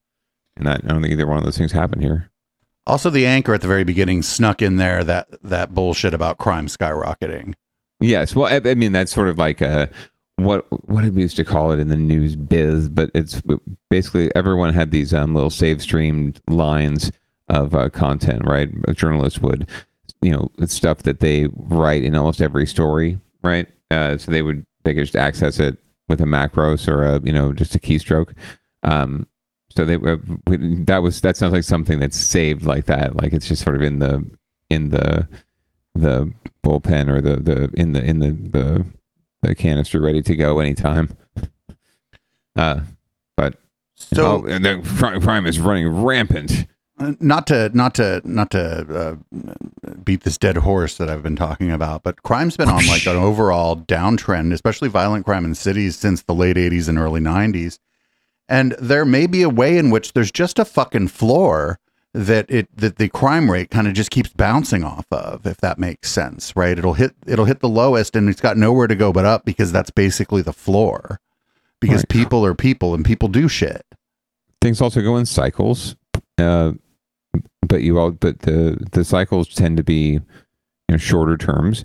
And that, I don't think either one of those things happened here. Also, the anchor at the very beginning snuck in there that that bullshit about crime skyrocketing. Yes, well, I, I mean that's sort of like a what what did we used to call it in the news biz, but it's basically everyone had these um, little save streamed lines of uh, content, right? A journalist would, you know, it's stuff that they write in almost every story, right? Uh, so they would they could just access it with a macros or a you know just a keystroke. Um, so they uh, that was that sounds like something that's saved like that, like it's just sort of in the in the the bullpen or the the in the in the the, the canister ready to go anytime. Uh, but So- oh, and the crime crime is running rampant. Uh, not to not to not to uh, beat this dead horse that I've been talking about, but crime's been on like an overall downtrend, especially violent crime in cities since the late '80s and early '90s. And there may be a way in which there's just a fucking floor that it that the crime rate kind of just keeps bouncing off of, if that makes sense, right? It'll hit it'll hit the lowest, and it's got nowhere to go but up because that's basically the floor. Because people are people, and people do shit. Things also go in cycles. Uh, but you all but the the cycles tend to be you know shorter terms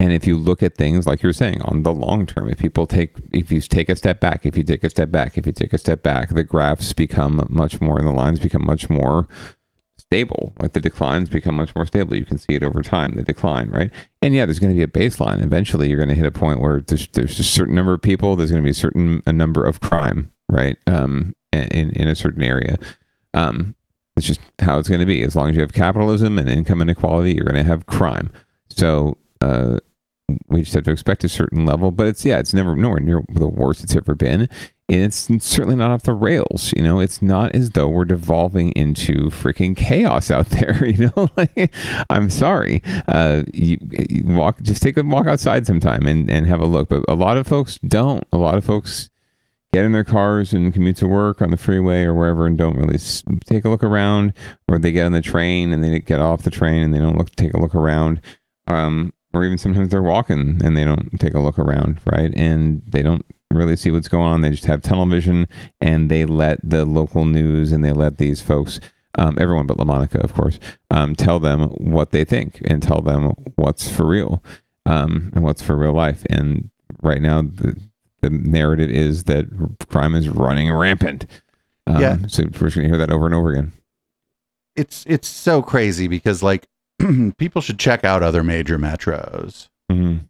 and if you look at things like you're saying on the long term if people take if you take a step back if you take a step back if you take a step back the graphs become much more and the lines become much more stable like the declines become much more stable you can see it over time the decline right and yeah there's going to be a baseline eventually you're going to hit a point where there's there's a certain number of people there's going to be a certain a number of crime right um in in a certain area um it's just how it's going to be. As long as you have capitalism and income inequality, you're going to have crime. So uh, we just have to expect a certain level. But it's yeah, it's never nowhere near the worst it's ever been. It's certainly not off the rails. You know, it's not as though we're devolving into freaking chaos out there. You know, like I'm sorry. Uh, you, you walk, just take a walk outside sometime and and have a look. But a lot of folks don't. A lot of folks get in their cars and commute to work on the freeway or wherever and don't really take a look around or they get on the train and they get off the train and they don't look take a look around um, or even sometimes they're walking and they don't take a look around right and they don't really see what's going on they just have tunnel vision and they let the local news and they let these folks um, everyone but LaMonica, of course, um, tell them what they think and tell them what's for real um, and what's for real life. And right now, the, the narrative is that crime is running rampant. Um, Yeah. So we're just going to hear that over and over again. it's it's so crazy because like people should check out other major metros. Mhm.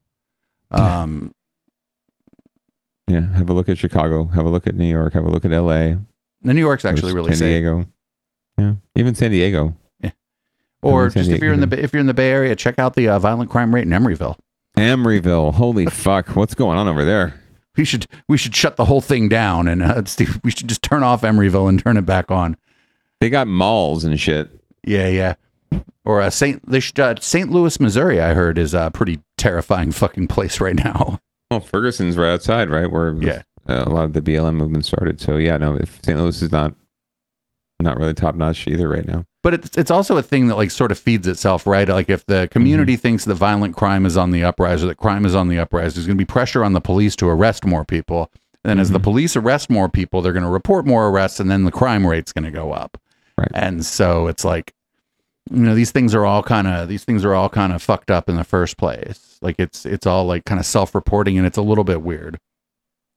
Um, Yeah. Have a look at Chicago. Have a look at New York. Have a look at LA. the New York's actually really San safe. Diego. Yeah. Even San Diego. Yeah, Or Even just if you're in the. If you're in the Bay Area, check out the uh, violent crime rate in Emeryville. Emeryville. Holy fuck. What's going on over there? We should we should shut the whole thing down and uh, we should just turn off Emeryville and turn it back on. They got malls and shit. Yeah, yeah. Or uh, Saint uh, St. Louis, Missouri. I heard is a pretty terrifying fucking place right now. Well, Ferguson's right outside, right? Where Yeah. uh, a lot of the BLM movement started. So yeah, no, if St. Louis is not not really top notch either right now. But it's it's also a thing that like sort of feeds itself, right? Like if the community thinks that violent crime is on the uprise or that crime is on the uprise, there's going to be pressure on the police to arrest more people. And then as the police arrest more people, they're going to report more arrests, and then the crime rate's going to go up. Right. And so it's like, you know, these things are all kind of these things are all kind of fucked up in the first place. Like it's it's all like kind of self reporting, and it's a little bit weird.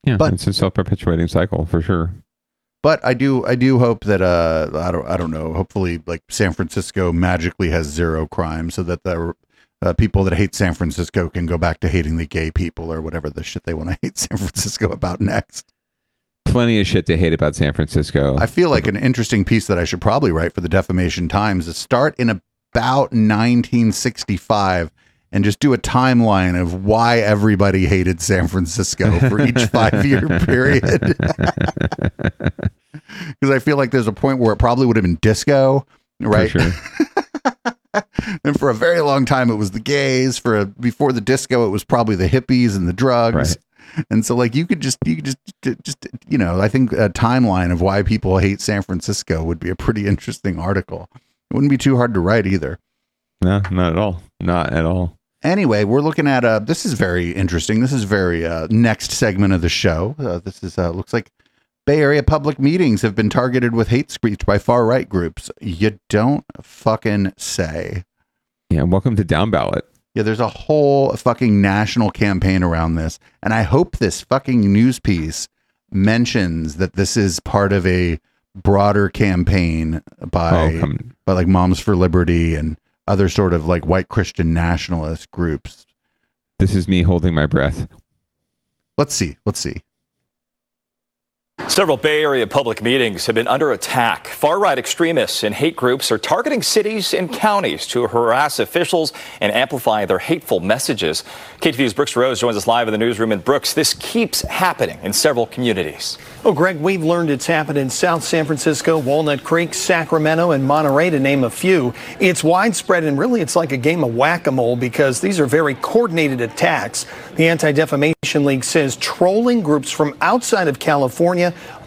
Yeah, But- it's a self perpetuating cycle for sure. But I do I do hope that uh I don't I don't know. Hopefully, like San Francisco magically has zero crime, so that the uh, people that hate San Francisco can go back to hating the gay people or whatever the shit they want to hate San Francisco about next. Plenty of shit to hate about San Francisco. I feel like an interesting piece that I should probably write for the Defamation Times is start in about 1965 and just do a timeline of why everybody hated San Francisco for each five year period. Because I feel like there's a point where it probably would have been disco, right? sure. and for a very long time, it was the gays. For a, before the disco, it was probably the hippies and the drugs. And so, like, you could just, you could just, just, you know, I think a timeline of why people hate San Francisco would be a pretty interesting article. It wouldn't be too hard to write either. No, not at all. Not at all. Anyway, we're looking at uh this is very interesting. This is very uh next segment of the show. Uh, this is uh looks like Bay Area public meetings have been targeted with hate speech by far right groups. You don't fucking say. Yeah, welcome to Down Ballot. Yeah, there's a whole fucking national campaign around this. And I hope this fucking news piece mentions that this is part of a broader campaign by Oh, by like Moms for Liberty and other sort of like white Christian nationalist groups. This is me holding my breath. Let's see. Let's see. Several Bay Area public meetings have been under attack. Far right extremists and hate groups are targeting cities and counties to harass officials and amplify their hateful messages. KTVU's Brooks Rose joins us live in the newsroom. And Brooks, this keeps happening in several communities. Oh, Greg, we've learned it's happened in South San Francisco, Walnut Creek, Sacramento, and Monterey, to name a few. It's widespread, and really it's like a game of whack a mole because these are very coordinated attacks. The Anti Defamation League says trolling groups from outside of California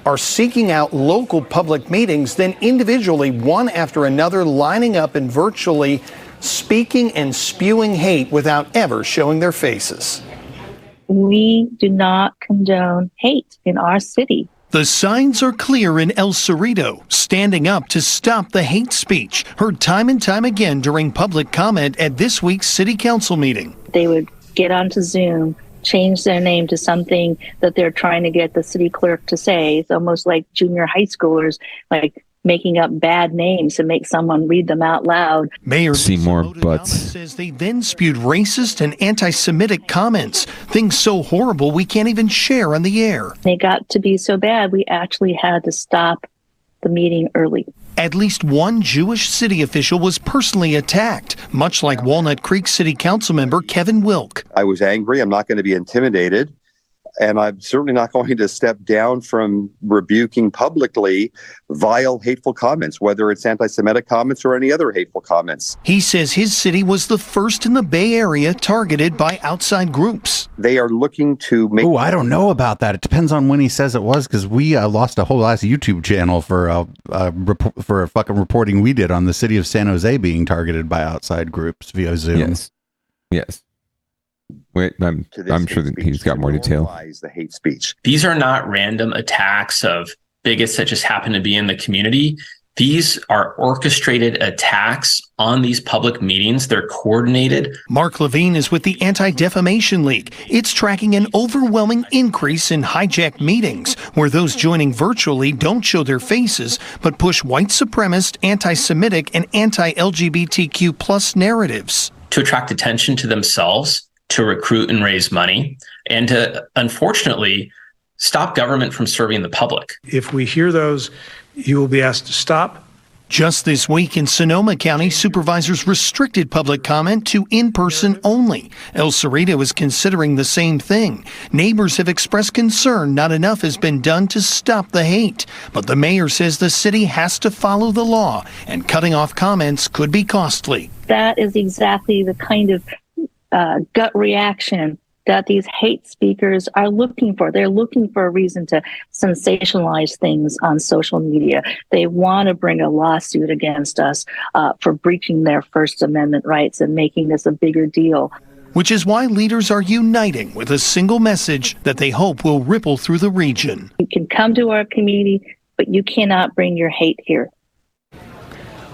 are seeking out local public meetings, then individually, one after another, lining up and virtually speaking and spewing hate without ever showing their faces. we do not condone hate in our city. The signs are clear in El Cerrito, standing up to stop the hate speech, heard time and time again during public comment at this week's city council meeting. They would get onto Zoom, change their name to something that they're trying to get the city clerk to say. It's almost like junior high schoolers, like making up bad names to make someone read them out loud. Mayor See more butts. says they then spewed racist and anti Semitic comments, things so horrible we can't even share on the air. They got to be so bad, we actually had to stop the meeting early. At least one Jewish city official was personally attacked, much like Walnut Creek City Council member Kevin Wilk. I was angry. I'm not going to be intimidated. And I'm certainly not going to step down from rebuking publicly vile, hateful comments, whether it's anti Semitic comments or any other hateful comments. He says his city was the first in the Bay Area targeted by outside groups. They are looking to make. Oh, I don't know about that. It depends on when he says it was because we uh, lost a whole last YouTube channel for uh, uh, rep- for a fucking reporting we did on the city of San Jose being targeted by outside groups via Zoom. Yes. Yes. Wait, I'm I'm sure that he's got more detail. The hate speech. These are not random attacks of bigots that just happen to be in the community. These are orchestrated attacks on these public meetings. They're coordinated. Mark Levine is with the Anti Defamation League. It's tracking an overwhelming increase in hijacked meetings where those joining virtually don't show their faces but push white supremacist, anti Semitic, and anti LGBTQ plus narratives. to attract attention to themselves, to recruit and raise money, and to unfortunately stop government from serving the public. If we hear those, you will be asked to stop. Just this week in Sonoma County, supervisors restricted public comment to in person only. El Cerrito is considering the same thing. Neighbors have expressed concern not enough has been done to stop the hate. But the mayor says the city has to follow the law, and cutting off comments could be costly. That is exactly the kind of uh, gut reaction that these hate speakers are looking for. They're looking for a reason to sensationalize things on social media. They want to bring a lawsuit against us uh, for breaching their First Amendment rights and making this a bigger deal. Which is why leaders are uniting with a single message that they hope will ripple through the region. You can come to our community, but you cannot bring your hate here.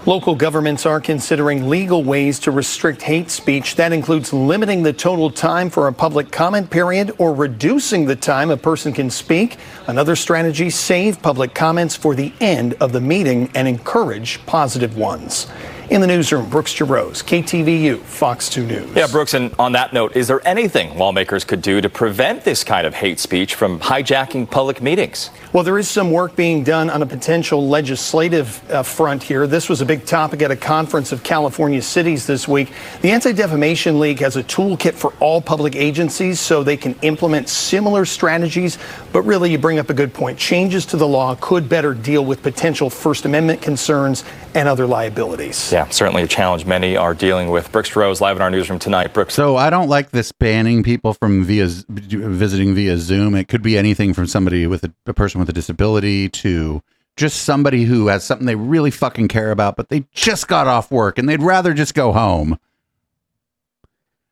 Local governments are considering legal ways to restrict hate speech. That includes limiting the total time for a public comment period or reducing the time a person can speak. Another strategy save public comments for the end of the meeting and encourage positive ones. In the newsroom, Brooks Jarosz, KTVU, Fox 2 News. Yeah, Brooks, and on that note, is there anything lawmakers could do to prevent this kind of hate speech from hijacking public meetings? Well, there is some work being done on a potential legislative uh, front here. This was a big topic at a conference of California cities this week. The Anti Defamation League has a toolkit for all public agencies so they can implement similar strategies. But really, you bring up a good point. Changes to the law could better deal with potential First Amendment concerns and other liabilities. Yeah, certainly a challenge many are dealing with. Brooks Rose live in our newsroom tonight. Brooks. So I don't like this banning people from via visiting via Zoom. It could be anything from somebody with a, a person with a disability to just somebody who has something they really fucking care about, but they just got off work and they'd rather just go home.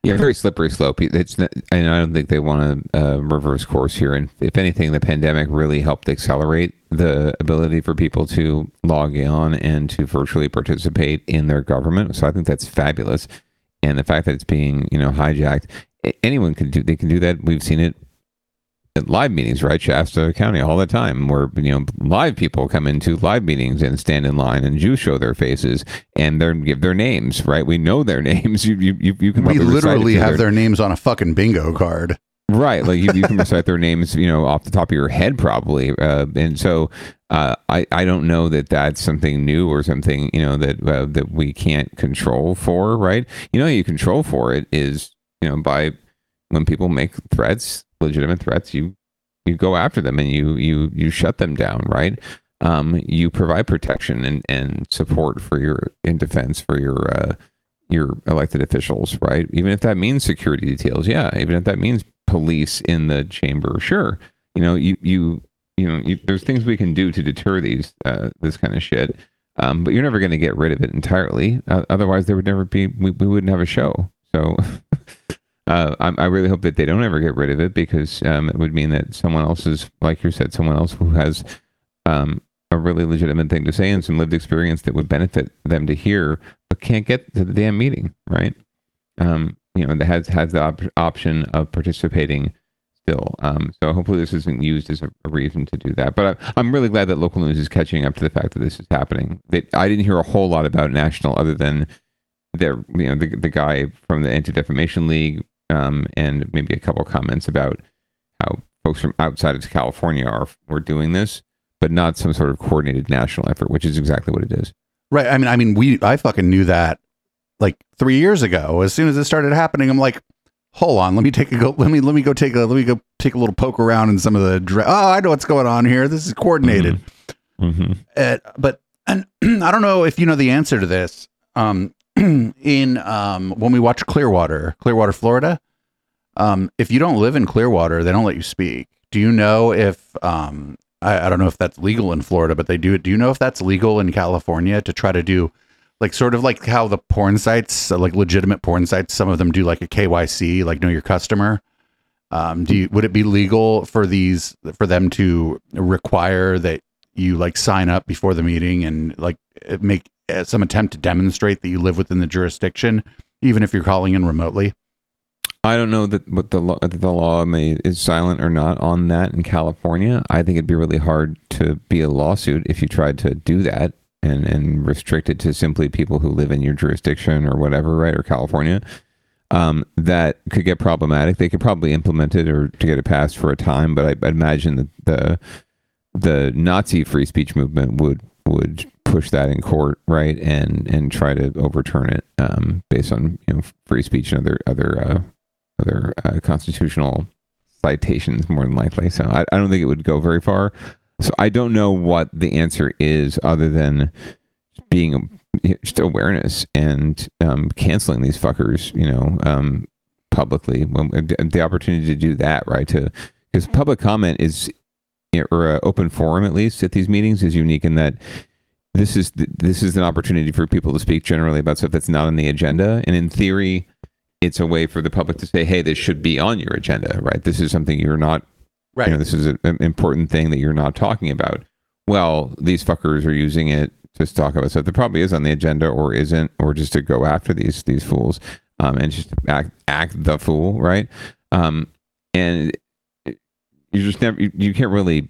Yeah, very slippery slope. It's not, and I don't think they want to uh, reverse course here. And if anything, the pandemic really helped accelerate the ability for people to log on and to virtually participate in their government. So I think that's fabulous. And the fact that it's being you know hijacked, anyone can do. They can do that. We've seen it live meetings, right? Shasta County all the time, where you know live people come into live meetings and stand in line and Jews show their faces and they give their names, right? We know their names. You you you can. We literally have their, their names on a fucking bingo card. Right, like you, you can recite their names, you know, off the top of your head, probably. Uh, and so, uh, I I don't know that that's something new or something you know that uh, that we can't control for, right? You know, you control for it is you know by when people make threats legitimate threats, you you go after them and you you you shut them down, right? Um, you provide protection and, and support for your in defense for your uh, your elected officials, right? Even if that means security details, yeah. Even if that means police in the chamber, sure. You know, you you you know, you, there's things we can do to deter these uh, this kind of shit. Um, but you're never going to get rid of it entirely. Uh, otherwise, there would never be we, we wouldn't have a show. So uh, I, I, really hope that they don't ever get rid of it because um, it would mean that someone else is, like you said, someone else who has um, a really legitimate thing to say and some lived experience that would benefit them to hear, but can't get to the damn meeting, right? Um, you know, that has has the op- option of participating still. Um, so hopefully this isn't used as a, a reason to do that. But I, am really glad that local news is catching up to the fact that this is happening. That I didn't hear a whole lot about national other than there, you know, the the guy from the Anti Defamation League um, and maybe a couple comments about how folks from outside of California are were doing this, but not some sort of coordinated national effort, which is exactly what it is. Right. I mean, I mean, we I fucking knew that like three years ago. As soon as it started happening, I'm like, hold on, let me take a go. Let me let me go take a let me go take a little poke around in some of the. Dra- oh, I know what's going on here. This is coordinated. Mm-hmm. Mm-hmm. Uh, but and I don't know if you know the answer to this. Um, in um, when we watch Clearwater, Clearwater, Florida. Um, if you don't live in Clearwater, they don't let you speak. Do you know if um, I, I don't know if that's legal in Florida, but they do. It. Do you know if that's legal in California to try to do like sort of like how the porn sites, like legitimate porn sites, some of them do like a KYC, like know your customer. Um, do you, would it be legal for these for them to require that you like sign up before the meeting and like make some attempt to demonstrate that you live within the jurisdiction, even if you're calling in remotely? I don't know that what the law, the law may is silent or not on that in California. I think it'd be really hard to be a lawsuit if you tried to do that and and restrict it to simply people who live in your jurisdiction or whatever, right? Or California. Um, that could get problematic. They could probably implement it or to get it passed for a time, but I, I'd imagine that the the Nazi free speech movement would would push that in court, right, and and try to overturn it um, based on you know free speech and other other uh, other uh, constitutional citations, more than likely. So I, I don't think it would go very far. So I don't know what the answer is, other than being just awareness and um, canceling these fuckers, you know, um, publicly. When, the opportunity to do that, right? To because public comment is or uh, open forum at least at these meetings is unique in that this is this is an opportunity for people to speak generally about stuff that's not on the agenda. And in theory it's a way for the public to say hey this should be on your agenda right? This is something you're not right. you know, this is an important thing that you're not talking about. Well these fuckers are using it to talk about stuff that probably is on the agenda or isn't or just to go after these these fools um, and just act act the fool right? Um, and you just never you, you can't really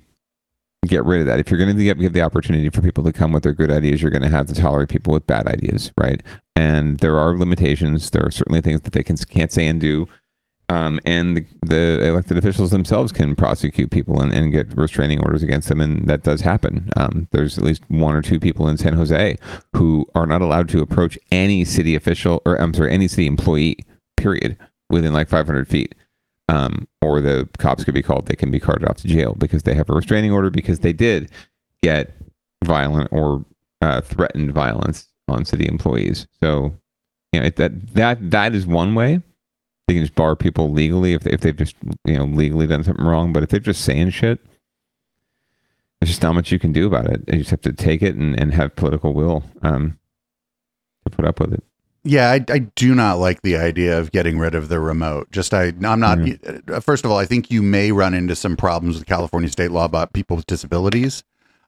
get rid of that. If you're going to give, the opportunity for people to come with their good ideas, you're going to have to tolerate people with bad ideas, right? And there are limitations. There are certainly things that they can can't say and do. Um, and the, the, elected officials themselves can prosecute people and, and, get restraining orders against them, and that does happen. Um, there's at least one or two people in San Jose who are not allowed to approach any city official, or I'm sorry, any city employee, period, within like 500 feet um, or the cops could be called. They can be carted off to jail because they have a restraining order because they did get violent or uh, threatened violence on city employees. So, you know, that that that is one way they can just bar people legally if they, if they've just you know legally done something wrong. But if they're just saying shit, there's just not much you can do about it. You just have to take it and, and have political will um, to put up with it. Yeah, I, I do not like the idea of getting rid of the remote. Just I, I'm not. uh, First of all, I think you may run into some problems with California state law about people with disabilities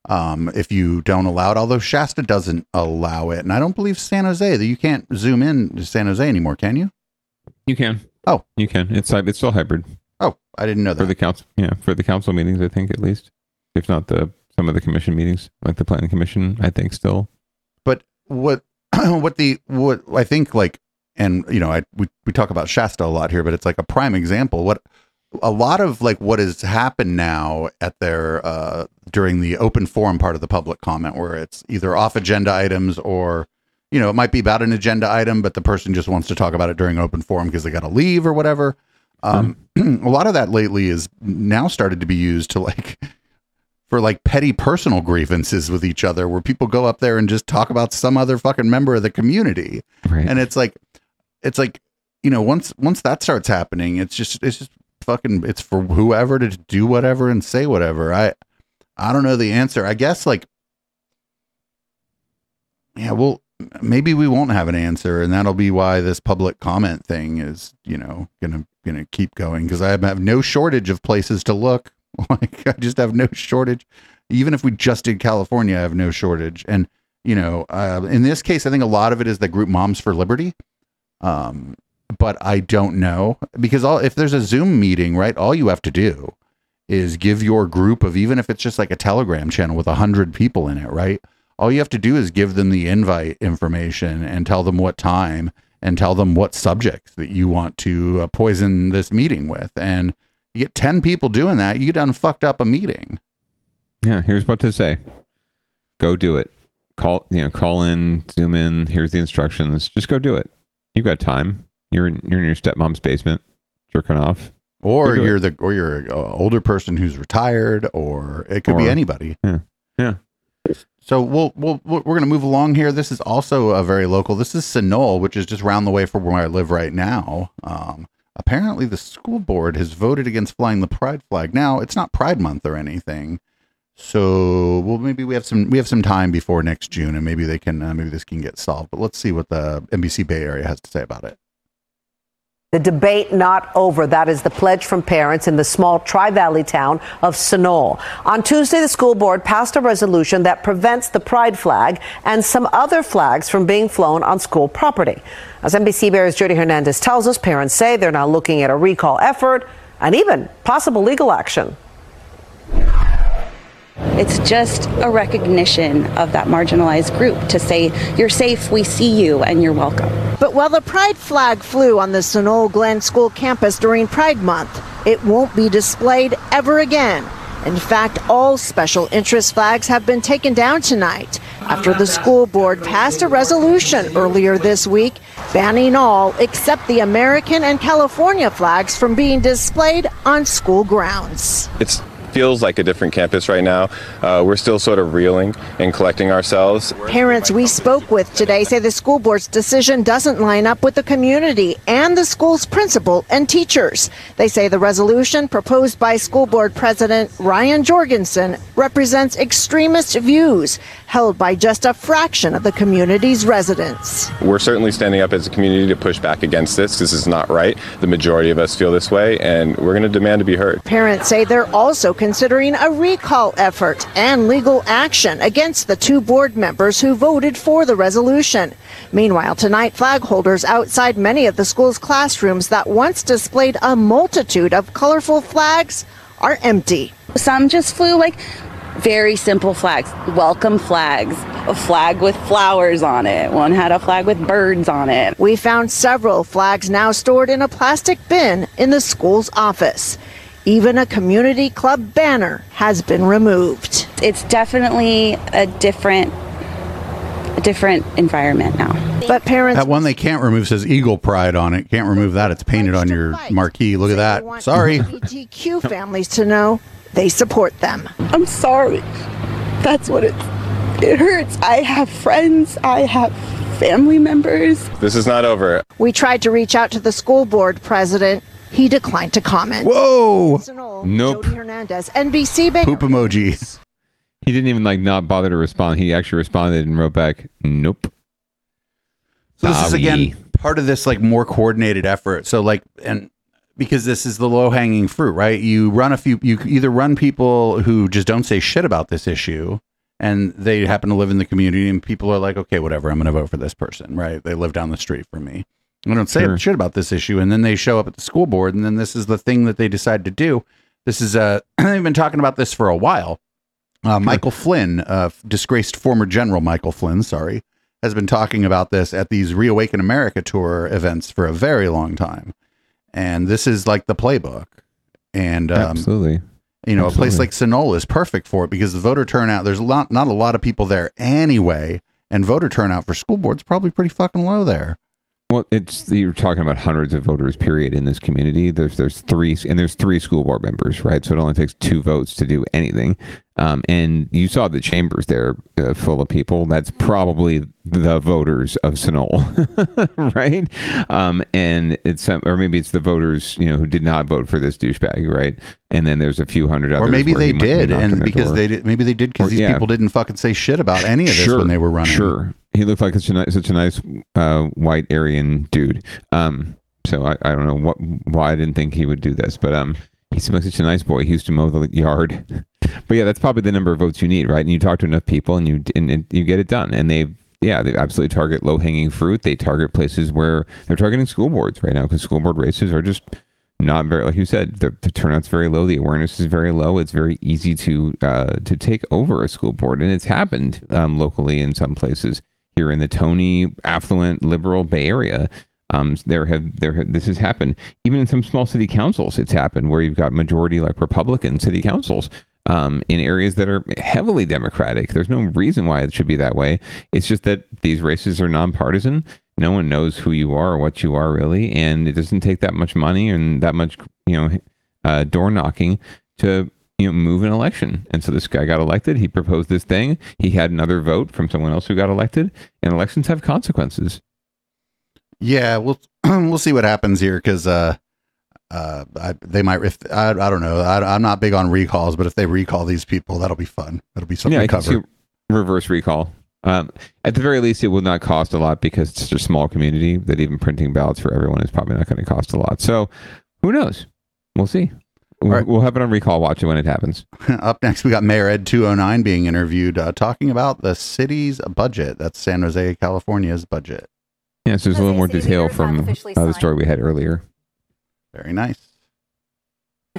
um, if you don't allow it. Although Shasta doesn't allow it, and I don't believe San Jose that you can't zoom in to San Jose anymore. Can you? You can. Oh, you can. It's it's still hybrid. Oh, I didn't know that for the council. Yeah, for the council meetings, I think at least, if not the some of the commission meetings, like the planning commission, I think still. But what what the what I think like and you know I we, we talk about Shasta a lot here, but it's like a prime example. What a lot of like what has happened now at their uh during the open forum part of the public comment where it's either off agenda items or you know it might be about an agenda item but the person just wants to talk about it during open forum because they got to leave or whatever um a lot of that lately is now started to be used to like for like petty personal grievances with each other where people go up there and just talk about some other fucking member of the community. Right. and it's like it's like you know once once that starts happening it's just it's just fucking it's for whoever to do whatever and say whatever. I i don't know the answer. I guess like yeah well maybe we won't have an answer and that'll be why this public comment thing is you know gonna gonna keep going because i have no shortage of places to look like i just have no shortage. Even if we just did california i have no shortage. And you know uh, in this case i think a lot of it is the group moms for liberty. Um but i don't know because all if there's a zoom meeting right all you have to do is give your group of even if it's just like a telegram channel with a hundred people in it right? All you have to do is give them the invite information and tell them what time and tell them what subjects that you want to uh, poison this meeting with. And you get 10 people doing that you done fucked up a meeting Yeah, here's what to say. Go do it. Call you know, call in, zoom in. Here's the instructions. Just go do it. You've got time. You're in, you're in your stepmom's basement, jerking off. or you're it. the or you're an older person who's retired or it could be anybody Yeah, yeah. So we'll, we'll we're going to move along here. This is also a very local. This is Sunol, which is just round the way from where I live right now. Um, apparently, the school board has voted against flying the pride flag. Now it's not Pride Month or anything, so well maybe we have some we have some time before next June, and maybe they can uh, maybe this can get solved. But let's see what the NBC Bay Area has to say about it. The debate not over. That is the pledge from parents in the small Tri Valley town of Sunol. On Tuesday, the school board passed a resolution that prevents the pride flag and some other flags from being flown on school property. As NBC Bears Jodi Hernandez tells us, parents say they're now looking at a recall effort and even possible legal action. It's just a recognition of that marginalized group to say, you're safe, we see you, and you're welcome. But while the pride flag flew on the Sunol Glen School campus during Pride Month, it won't be displayed ever again. In fact, all special interest flags have been taken down tonight after the school board passed a resolution earlier this week banning all except the American and California flags from being displayed on school grounds. It feels like a different campus right now. Uh, we're still sort of reeling and collecting ourselves. Parents we spoke with today say the school board's decision doesn't line up with the community and the school's principal and teachers. They say the resolution proposed by school board president Ryan Jergensen represents extremist views held by just a fraction of the community's residents. We're certainly standing up as a community to push back against this. This is not right. The majority of us feel this way, and we're going to demand to be heard. Parents say they're also considering a recall effort and legal action against the two board members who voted for the resolution. Meanwhile, tonight, flag holders outside many of the school's classrooms that once displayed a multitude of colorful flags are empty. Some just flew like very simple flags, welcome flags, a flag with flowers on it. One had a flag with birds on it. We found several flags now stored in a plastic bin in the school's office. Even a community club banner has been removed. It's definitely a different a different environment now. But parents That one they can't remove says Eagle Pride on it. Can't remove that. It's painted on your marquee. Look at that. Sorry. LGBTQ families to know they support them. I'm sorry. That's what it's It hurts. I have friends, I have family members. This is not over. We tried to reach out to the school board president. He declined to comment. Whoa! Nope. Jodi Hernandez, NBC Bay. Poop emoji. He didn't even like not bother to respond. He actually responded and wrote back, "Nope." So this is again part of this like more coordinated effort. So like and because this is the low hanging fruit, right? You run a few you either run people who just don't say shit about this issue and they happen to live in the community and people are like, okay, whatever, I'm going to vote for this person, right? They live down the street from me. I don't say Sure. shit about this issue and then they show up at the school board and then this is the thing that they decide to do. This is uh they've been talking about this for a while. Uh, Michael Flynn, uh, disgraced former General Michael Flynn, sorry, has been talking about this at these Reawaken America tour events for a very long time. And this is like the playbook. And um, Absolutely. you know, a place like Sonoma is perfect for it because the voter turnout, there's a lot, not a lot of people there anyway. And voter turnout for school board's probably pretty fucking low there. Well, it's you're talking about hundreds of voters, period, in this community. There's there's three and there's three school board members, right? So it only takes two votes to do anything. Um, and you saw the chambers there uh, full of people. That's probably the voters of Sunol, right? Um, and it's um, or maybe it's the voters you know who did not vote for this douchebag, right? And then there's a few hundred others. Or maybe they he might be did. And because door. they did, maybe they did because these yeah. people didn't fucking say shit about any of this when they were running. Sure, he looked like such a nice, such a nice uh, white Aryan dude. Um, so I, I don't know what why I didn't think he would do this, but um, he seemed like such a nice boy. He used to mow the yard. but yeah, that's probably the number of votes you need, right? And you talk to enough people, and you and, and you get it done. And they, yeah, they absolutely target low hanging fruit. They target places where they're targeting school boards right now because school board races are just not very like you said the, the turnout's very low the awareness is very low it's very easy to uh, to take over a school board and it's happened um, locally in some places here in the tony affluent liberal bay area. Um, there have there have, this has happened. Even in some small city councils it's happened where you've got majority like republican city councils um, in areas that are heavily democratic. There's no reason why it should be that way. It's just that these races are nonpartisan. No one knows who you are or what you are really and it doesn't take that much money and that much you know uh, door knocking to you know move an election. And so this guy got elected. He proposed this thing. He had another vote from someone else who got elected. And elections have consequences. Yeah, we'll we'll see what happens here because uh, uh, I, they might. If I, I don't know, I, I'm not big on recalls, but if they recall these people, that'll be fun. That'll be something yeah to cover. reverse recall. Um, at the very least it will not cost a lot because it's such a small community that even printing ballots for everyone is probably not going to cost a lot. So who knows? We'll see we'll, we'll have it on recall watch it when it happens Up next, we got Mayor Ed 209 being interviewed, uh, talking about the city's budget. That's San Jose, California's budget. Yes, there's a little more detail from uh, the story we had earlier. Very nice.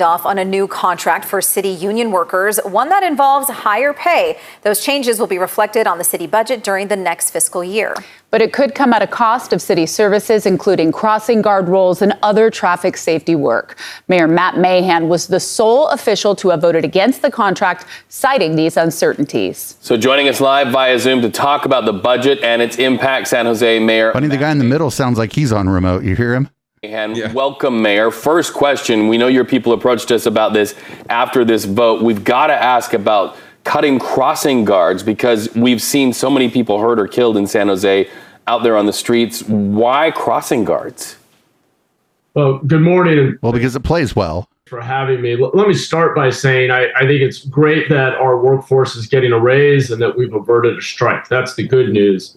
Off on a new contract for city union workers, one that involves higher pay. Those changes will be reflected on the city budget during the next fiscal year. But it could come at a cost of city services, including crossing guard roles and other traffic safety work. Mayor Matt Mahan was the sole official to have voted against the contract, citing these uncertainties. So joining us live via Zoom to talk about the budget and its impact, San Jose Mayor Funny, the guy in the middle sounds like he's on remote. You hear him? And welcome, Mayor. First question: We know your people approached us about this after this vote. We've got to ask about cutting crossing guards because we've seen so many people hurt or killed in San Jose out there on the streets. Why crossing guards? Well, good morning. Well, because it plays well. For having me. L- Let me start by saying I, I think it's great that our workforce is getting a raise and that we've averted a strike. That's the good news.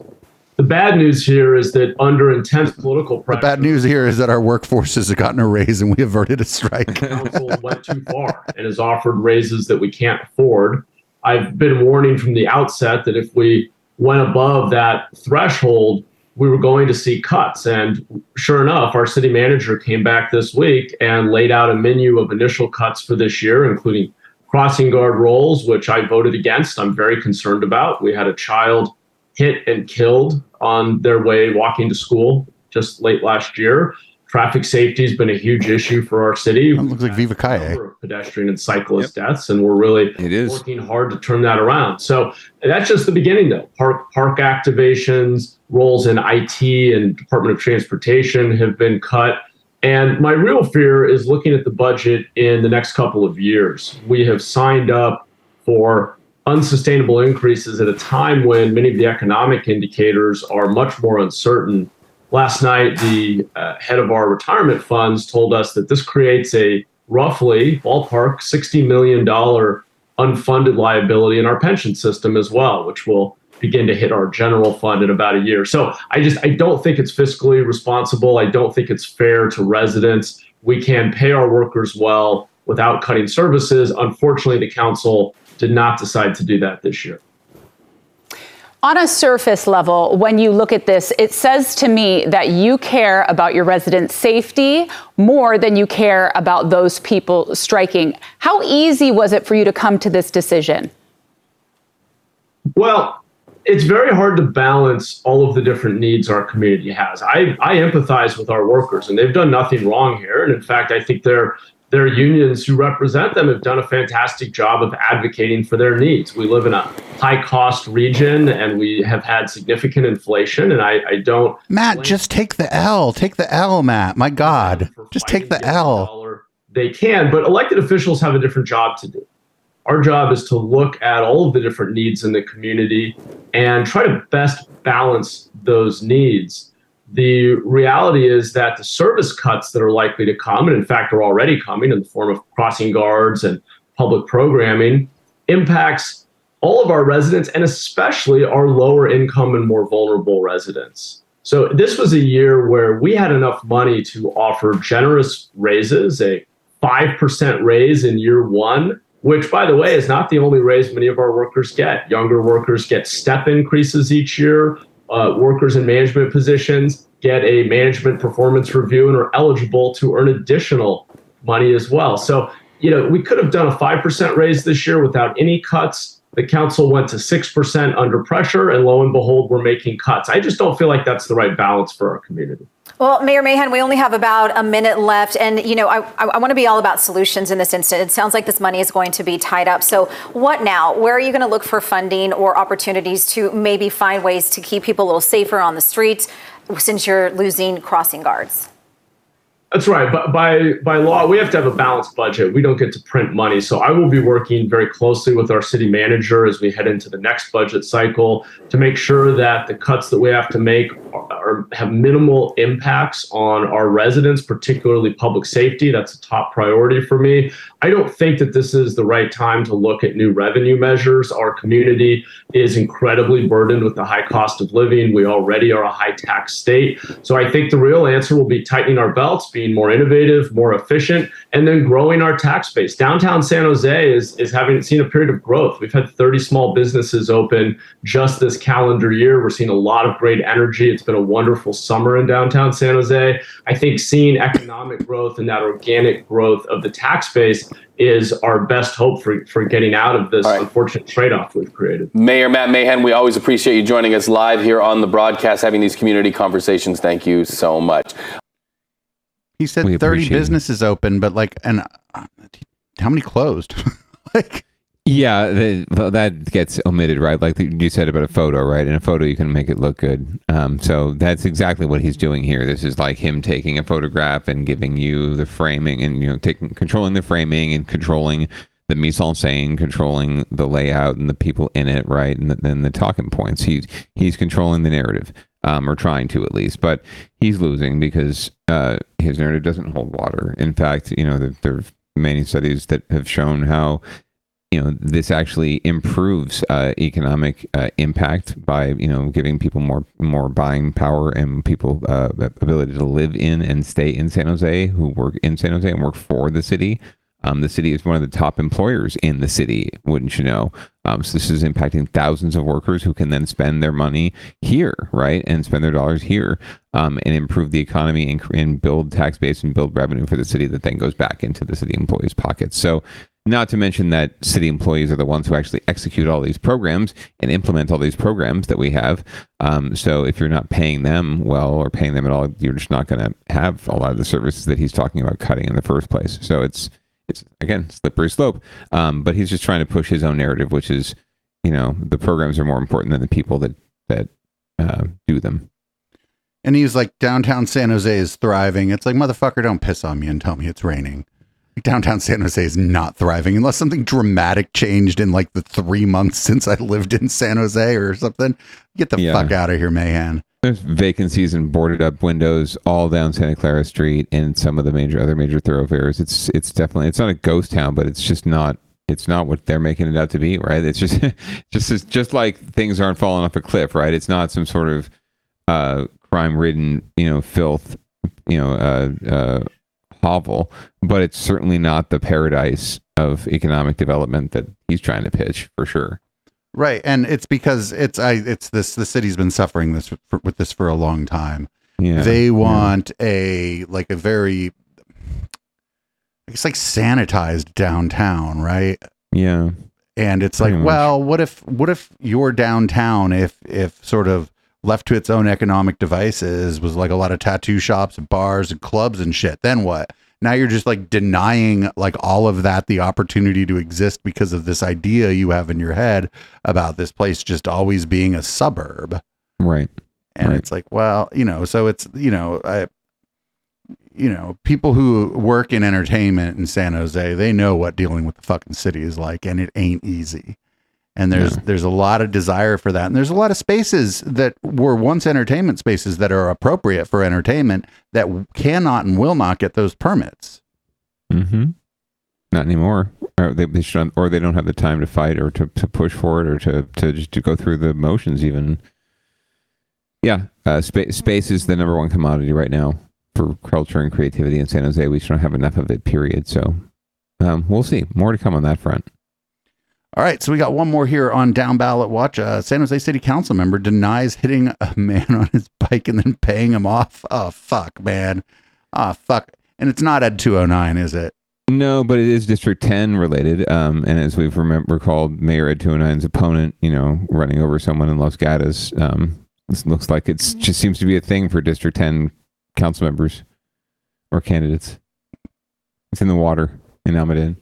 The bad news here is that under intense political pressure. The bad news here is that our workforce has gotten a raise and we averted a strike. council went too far and has offered raises that we can't afford. I've been warning from the outset that if we went above that threshold, we were going to see cuts. And sure enough, our city manager came back this week and laid out a menu of initial cuts for this year, including crossing guard roles, which I voted against. I'm very concerned about. We had a child hit and killed on their way walking to school just late last year. Traffic safety has been a huge issue for our city. That looks like Viva Kaye. of pedestrian and cyclist deaths, and we're really it is. working hard to turn that around. So that's just the beginning, though. Park park activations, roles in IT and Department of Transportation have been cut. And my real fear is looking at the budget in the next couple of years. We have signed up for unsustainable increases at a time when many of the economic indicators are much more uncertain. Last night, the uh, head of our retirement funds told us that this creates a roughly ballpark $60 million unfunded liability in our pension system as well, which will begin to hit our general fund in about a year. So I just I don't think it's fiscally responsible. I don't think it's fair to residents. We can pay our workers well without cutting services. Unfortunately, the council did not decide to do that this year. On a surface level, when you look at this, it says to me that you care about your residents' safety more than you care about those people striking. How easy was it for you to come to this decision? Well, it's very hard to balance all of the different needs our community has. I, I empathize with our workers, and they've done nothing wrong here. And in fact, I think they're their unions who represent them have done a fantastic job of advocating for their needs. We live in a high cost region and we have had significant inflation. And I, I don't. Matt, just take the L. Take the L, Matt. My God. Just take the L. They can, but elected officials have a different job to do. Our job is to look at all of the different needs in the community and try to best balance those needs. The reality is that the service cuts that are likely to come, and in fact are already coming in the form of crossing guards and public programming, impacts all of our residents and especially our lower income and more vulnerable residents. So this was a year where we had enough money to offer generous raises, a 5% raise in year one, which, by the way, is not the only raise many of our workers get. Younger workers get step increases each year. Uh, workers in management positions get a management performance review and are eligible to earn additional money as well. So, you know, we could have done a 5% raise this year without any cuts. The council went to 6% under pressure, and lo and behold, we're making cuts. I just don't feel like that's the right balance for our community. Well, Mayor Mahan, we only have about a minute left. And, you know, I, I want to be all about solutions in this instant. It sounds like this money is going to be tied up. So, what now? Where are you going to look for funding or opportunities to maybe find ways to keep people a little safer on the streets since you're losing crossing guards? That's right. But by by law, we have to have a balanced budget. We don't get to print money. So I will be working very closely with our city manager as we head into the next budget cycle to make sure that the cuts that we have to make are, are, have minimal impacts on our residents, particularly public safety. That's a top priority for me. I don't think that this is the right time to look at new revenue measures. Our community is incredibly burdened with the high cost of living. We already are a high tax state. So I think the real answer will be tightening our belts, being more innovative, more efficient, and then growing our tax base. Downtown San Jose is, is having seen a period of growth. We've had 30 small businesses open just this calendar year. We're seeing a lot of great energy. It's been a wonderful summer in downtown San Jose. I think seeing economic growth and that organic growth of the tax base is our best hope for, for getting out of this right. unfortunate trade-off we've created. Mayor Matt Mahan, we always appreciate you joining us live here on the broadcast, having these community conversations. Thank you so much. He said we 30 businesses it. open, but like, and uh, how many closed? like, yeah, the, that gets omitted, right? Like you said about a photo, right? In a photo, you can make it look good. Um, so that's exactly what he's doing here. This is like him taking a photograph and giving you the framing, and you know, taking controlling the framing and controlling the mise en scène, controlling the layout and the people in it, right? And then the, the talking points. He's he's controlling the narrative um, or trying to at least. But he's losing because uh, his narrative doesn't hold water. In fact, you know, there, there are many studies that have shown how you know this actually improves uh, economic uh, impact by you know giving people more more buying power and people uh, ability to live in and stay in San Jose who work in San Jose and work for the city um, the city is one of the top employers in the city, wouldn't you know? Um, so this is impacting thousands of workers who can then spend their money here, right, and spend their dollars here, um, and improve the economy and, and build tax base and build revenue for the city that then goes back into the city employees' pockets. So, not to mention that city employees are the ones who actually execute all these programs and implement all these programs that we have. Um, so if you're not paying them well or paying them at all, you're just not going to have a lot of the services that he's talking about cutting in the first place. So it's it's again slippery slope. Um, but he's just trying to push his own narrative, which is, you know, the programs are more important than the people that that uh, do them. And he's like, downtown San Jose is thriving. It's like, motherfucker, don't piss on me and tell me it's raining. downtown San Jose is not thriving unless something dramatic changed in like the three months since I lived in San Jose or something. Get the Yeah. fuck out of here, Mahan. There's vacancies and boarded up windows all down Santa Clara Street and some of the major other major thoroughfares. It's it's definitely it's not a ghost town, but it's just not it's not what they're making it out to be, right? It's just just it's just like things aren't falling off a cliff, right? It's not some sort of uh crime ridden, you know, filth, you know, uh uh hovel, but it's certainly not the paradise of economic development that he's trying to pitch for sure. Right, and it's because it's I it's this the city's been suffering this for, with this for a long time. Yeah, they yeah. want a like a very it's like sanitized downtown, right? Yeah. And it's Pretty like, much. well, what if what if your downtown, if if sort of left to its own economic devices, was like a lot of tattoo shops, and bars, and clubs and shit? Then what? Now you're just like denying like all of that the opportunity to exist because of this idea you have in your head about this place just always being a suburb. Right. And it's like, well, you know, so it's you know, I you know, people who work in entertainment in San Jose, they know what dealing with the fucking city is like, and it ain't easy. And there's there's a lot of desire for that, and there's a lot of spaces that were once entertainment spaces that are appropriate for entertainment that cannot and will not get those permits. Mm-hmm. Not anymore. Or they, they should, or they don't have the time to fight, or to, to push for it, or to, to just to go through the motions. Even, yeah, uh, spa- space is the number one commodity right now for culture and creativity in San Jose. We just don't have enough of it. Period. So, um, we'll see. More to come on that front. All right, so we got one more here on down ballot watch. Uh, San Jose City Council member denies hitting a man on his bike and then paying him off. Oh fuck, man. Oh fuck. And it's not Ed 209, is it? No, but it is District 10 related. Um, and as we've remember, recalled, Mayor Ed 209's opponent, you know, running over someone in Los Gatos. Um, this looks like it just seems to be a thing for District 10 council members or candidates. It's in the water in Almaden.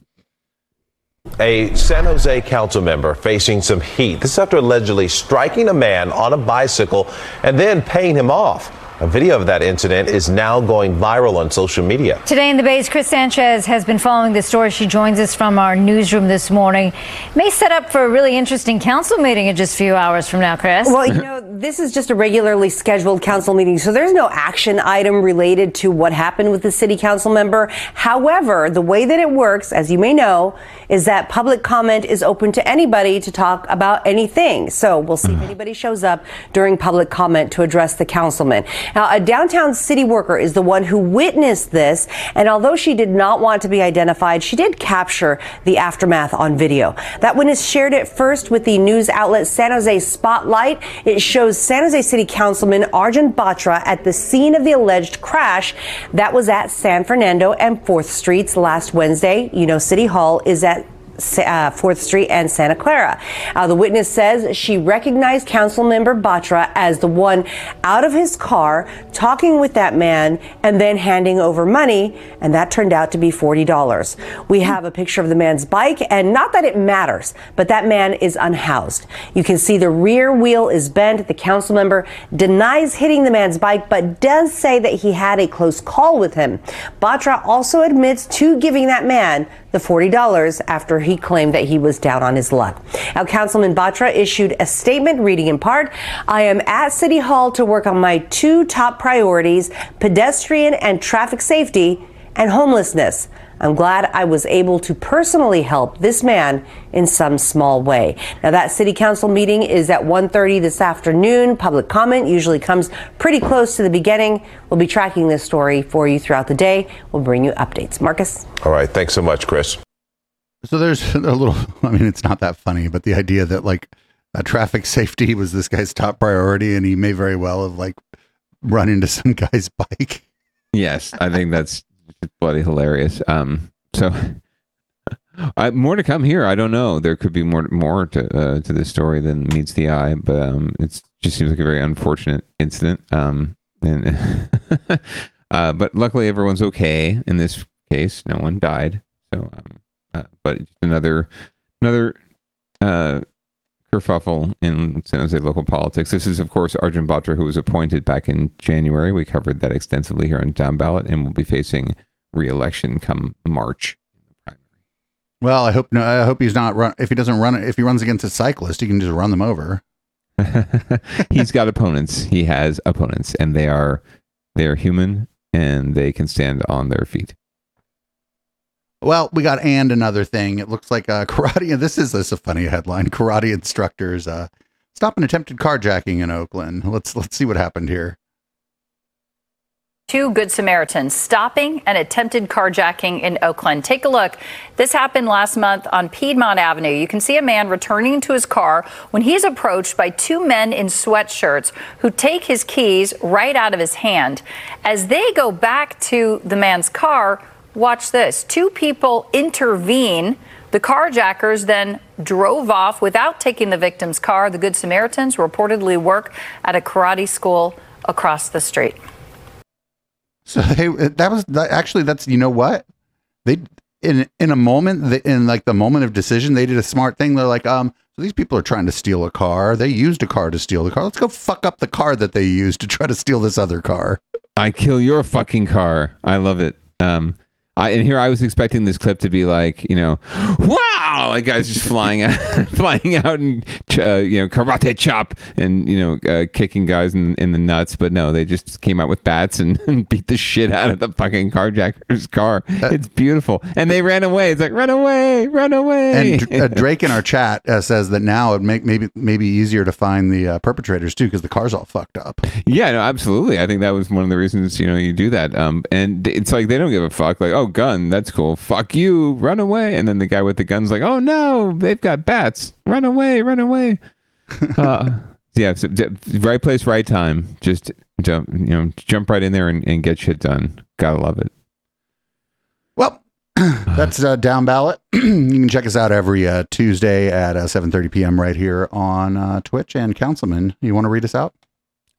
A San Jose council member facing some heat. This after allegedly striking a man on a bicycle and then paying him off. A video of that incident is now going viral on social media. Today in the Bay's Chris Sanchez has been following the story. She joins us from our newsroom this morning. May set up for a really interesting council meeting in just a few hours from now, Chris. Well, you know, this is just a regularly scheduled council meeting, so there's no action item related to what happened with the city council member. However, the way that it works, as you may know, is that public comment is open to anybody to talk about anything. So we'll see if hmm. anybody shows up during public comment to address the councilman. Now, a downtown city worker is the one who witnessed this, and although she did not want to be identified, she did capture the aftermath on video. That witness shared it first with the news outlet San Jose Spotlight. It shows San Jose City Councilman Arjun Batra at the scene of the alleged crash that was at San Fernando and 4th Streets last Wednesday. You know, City Hall is at uh, 4th Street and Santa Clara. Uh, the witness says she recognized council member Batra as the one out of his car talking with that man and then handing over money, and that turned out to be $40. We have a picture of the man's bike, and not that it matters, but that man is unhoused. You can see the rear wheel is bent. The council member denies hitting the man's bike, but does say that he had a close call with him. Batra also admits to giving that man the $40 after he claimed that he was down on his luck. Now, Councilman Batra issued a statement reading in part, I am at City Hall to work on my two top priorities, pedestrian and traffic safety and homelessness. I'm glad I was able to personally help this man in some small way. Now that city council meeting is at 1:30 this afternoon. Public comment usually comes pretty close to the beginning. We'll be tracking this story for you throughout the day. We'll bring you updates. Marcus. All right. Thanks so much, Chris. So there's a little, I mean, it's not that funny, but the idea that like uh, traffic safety was this guy's top priority and he may very well have like run into some guy's bike. Yes, I think that's bloody hilarious. Um, so I, more to come here. I don't know. There could be more more to uh, to this story than meets the eye, but um, it just seems like a very unfortunate incident. Um, and uh, but luckily everyone's okay in this case. No one died. So, um, uh, but another another uh, kerfuffle in San Jose local politics. This is, of course, Arjun Batra, who was appointed back in January. We covered that extensively here on Down Ballot, and will be facing re-election come March Well, I hope no. I hope he's not run. If he doesn't run, if he runs against a cyclist, he can just run them over. He's got opponents. He has opponents, and they are they are human, and they can stand on their feet. Well, we got and another thing. It looks like uh, karate. This is this is a funny headline. Karate instructors uh, stop an attempted carjacking in Oakland. Let's let's see what happened here. Two Good Samaritans stopping an attempted carjacking in Oakland. Take a look. This happened last month on Piedmont Avenue. You can see a man returning to his car when he's approached by two men in sweatshirts who take his keys right out of his hand. As they go back to the man's car, watch this. Two people intervene. The carjackers then drove off without taking the victim's car. The Good Samaritans reportedly work at a karate school across the street. So they that was that, actually that's you know what they in in a moment in like the moment of decision they did a smart thing. They're like um so these people are trying to steal a car. They used a car to steal the car. Let's go fuck up the car that they used to try to steal this other car. I kill your fucking car. I love it. Um, I, and here I was expecting this clip to be like, you know, wow, like guys just flying out, flying out and uh, you know karate chop and you know uh, kicking guys in, in the nuts. But no, they just came out with bats and, and beat the shit out of the fucking carjacker's car. It's beautiful, and they ran away. It's like run away, run away. And uh, Drake in our chat uh, says that now it make maybe maybe easier to find the uh, perpetrators too because the car's all fucked up. Yeah, no, absolutely. I think that was one of the reasons you know you do that. Um, and it's like they don't give a fuck. Like, oh, gun, that's cool. Fuck you, run away. And then the guy with the gun's like, oh no, they've got bats. Run away, run away. uh, yeah, so, d- right place, right time. Just jump, you know, jump right in there and, and get shit done. Gotta love it. Well, that's uh, down ballot. you can check us out every uh, Tuesday at uh, 7:30 p.m. right here on uh, Twitch. And Councilman, you want to read us out?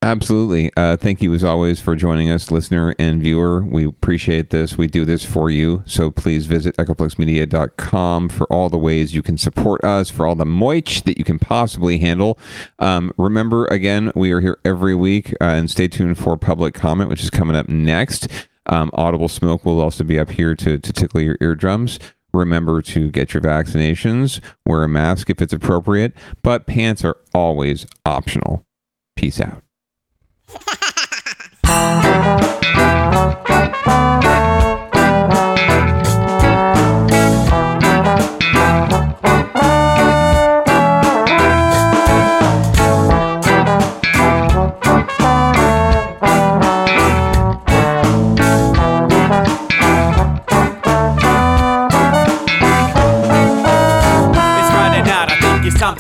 Absolutely. Uh, thank you as always for joining us, listener and viewer. We appreciate this. We do this for you. So please visit echoplexmedia.com for all the ways you can support us, for all the moich that you can possibly handle. Um, remember, again, we are here every week uh, and stay tuned for public comment, which is coming up next. Um, Audible Smoke will also be up here to, to tickle your eardrums. Remember to get your vaccinations, wear a mask if it's appropriate, but pants are always optional. Peace out. Ha ha ha ha!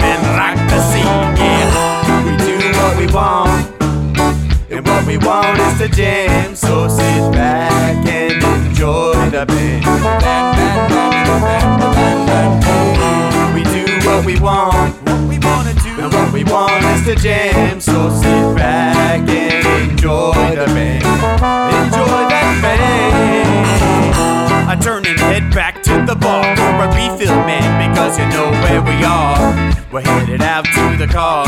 man, rock the scene. Yeah, we do what we want. And what we want is to jam, so sit back and enjoy the band. We do what we want, what we wanna do, and what we want is to jam, so sit back and enjoy the band. Enjoy that band. I turn and head back the bar for a refill, man, because you know where we are. We're headed out to the car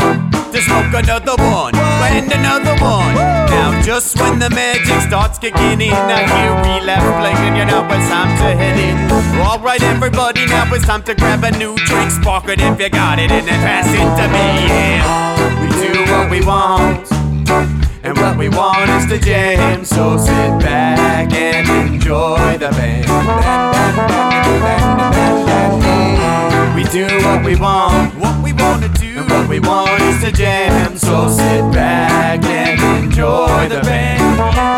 to smoke another one and another one. Now, just when the magic starts kicking in, I hear relapse playing. And You know it's time to head in. All right, everybody, now it's time to grab a new drink, spark it if you got it, and then pass it to me. Yeah, we do what we want. And what we want is to jam, so sit back and enjoy the band. We do what we want, what we want to do, and what we want is to jam, so sit back and enjoy the band.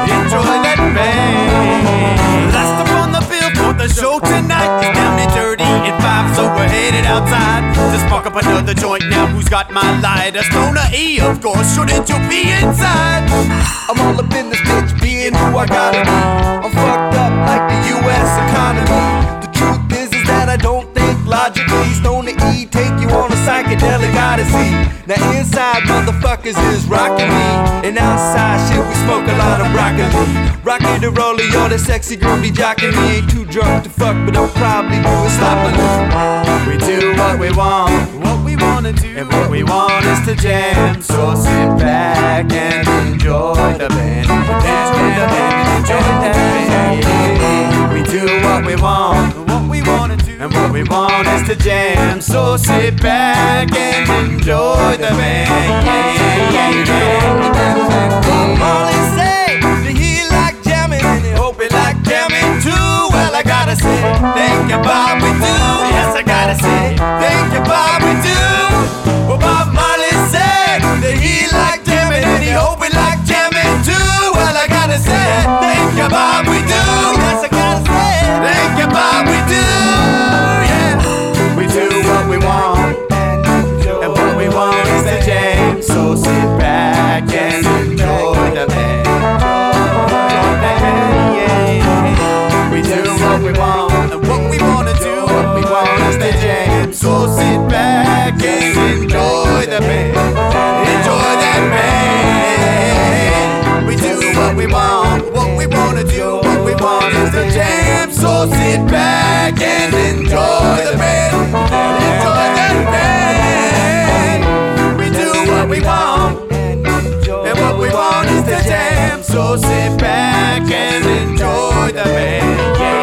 Enjoy that band. Last up on the bill for the show tonight is down and dirty in five, so we're headed outside to spark up another joint. Now, who's got my lighter? Stoner E, of course. Shouldn't you be inside? I'm all up in this bitch, being who I gotta be. I'm fucked up like the U.S. economy. I don't think logically. Stone to E, take you on a psychedelic odyssey. Now inside motherfuckers is rocking me, and outside shit we smoke a lot of broccoli. Rocky the roller, all that sexy girl be jocking me. Ain't too drunk to fuck, but I'll probably do it sloppily. We do what we want, what we wanna do, and what we want is to jam. So sit back and enjoy the band, enjoy the band, and enjoy the band do what we want. What we wanna do. And what we want is to jam. So sit back and enjoy the band. Yeah, yeah, yeah. All he say, that he like jamming and he hope he like jamming too. Well, I gotta say, thank you, Bob. we do. Yes, I gotta say, thank you, Bob. we do. Well, Bob Marley said that he like jamming and he hope we like jamming too. Well, I gotta say, thank you, Bob. we do. Yes, I Think about we do, yeah. We do what we want, and what we want is the jam. So sit back and enjoy the band. Yeah. We do what we want, and what we wanna do, what we want is the jam. So sit back and enjoy the band. Enjoy that band. We do what we want, what we wanna do is the jam, so sit back and enjoy the band. Enjoy the band. We do what we want, and what we want is the jam. So sit back and enjoy the band. Yeah.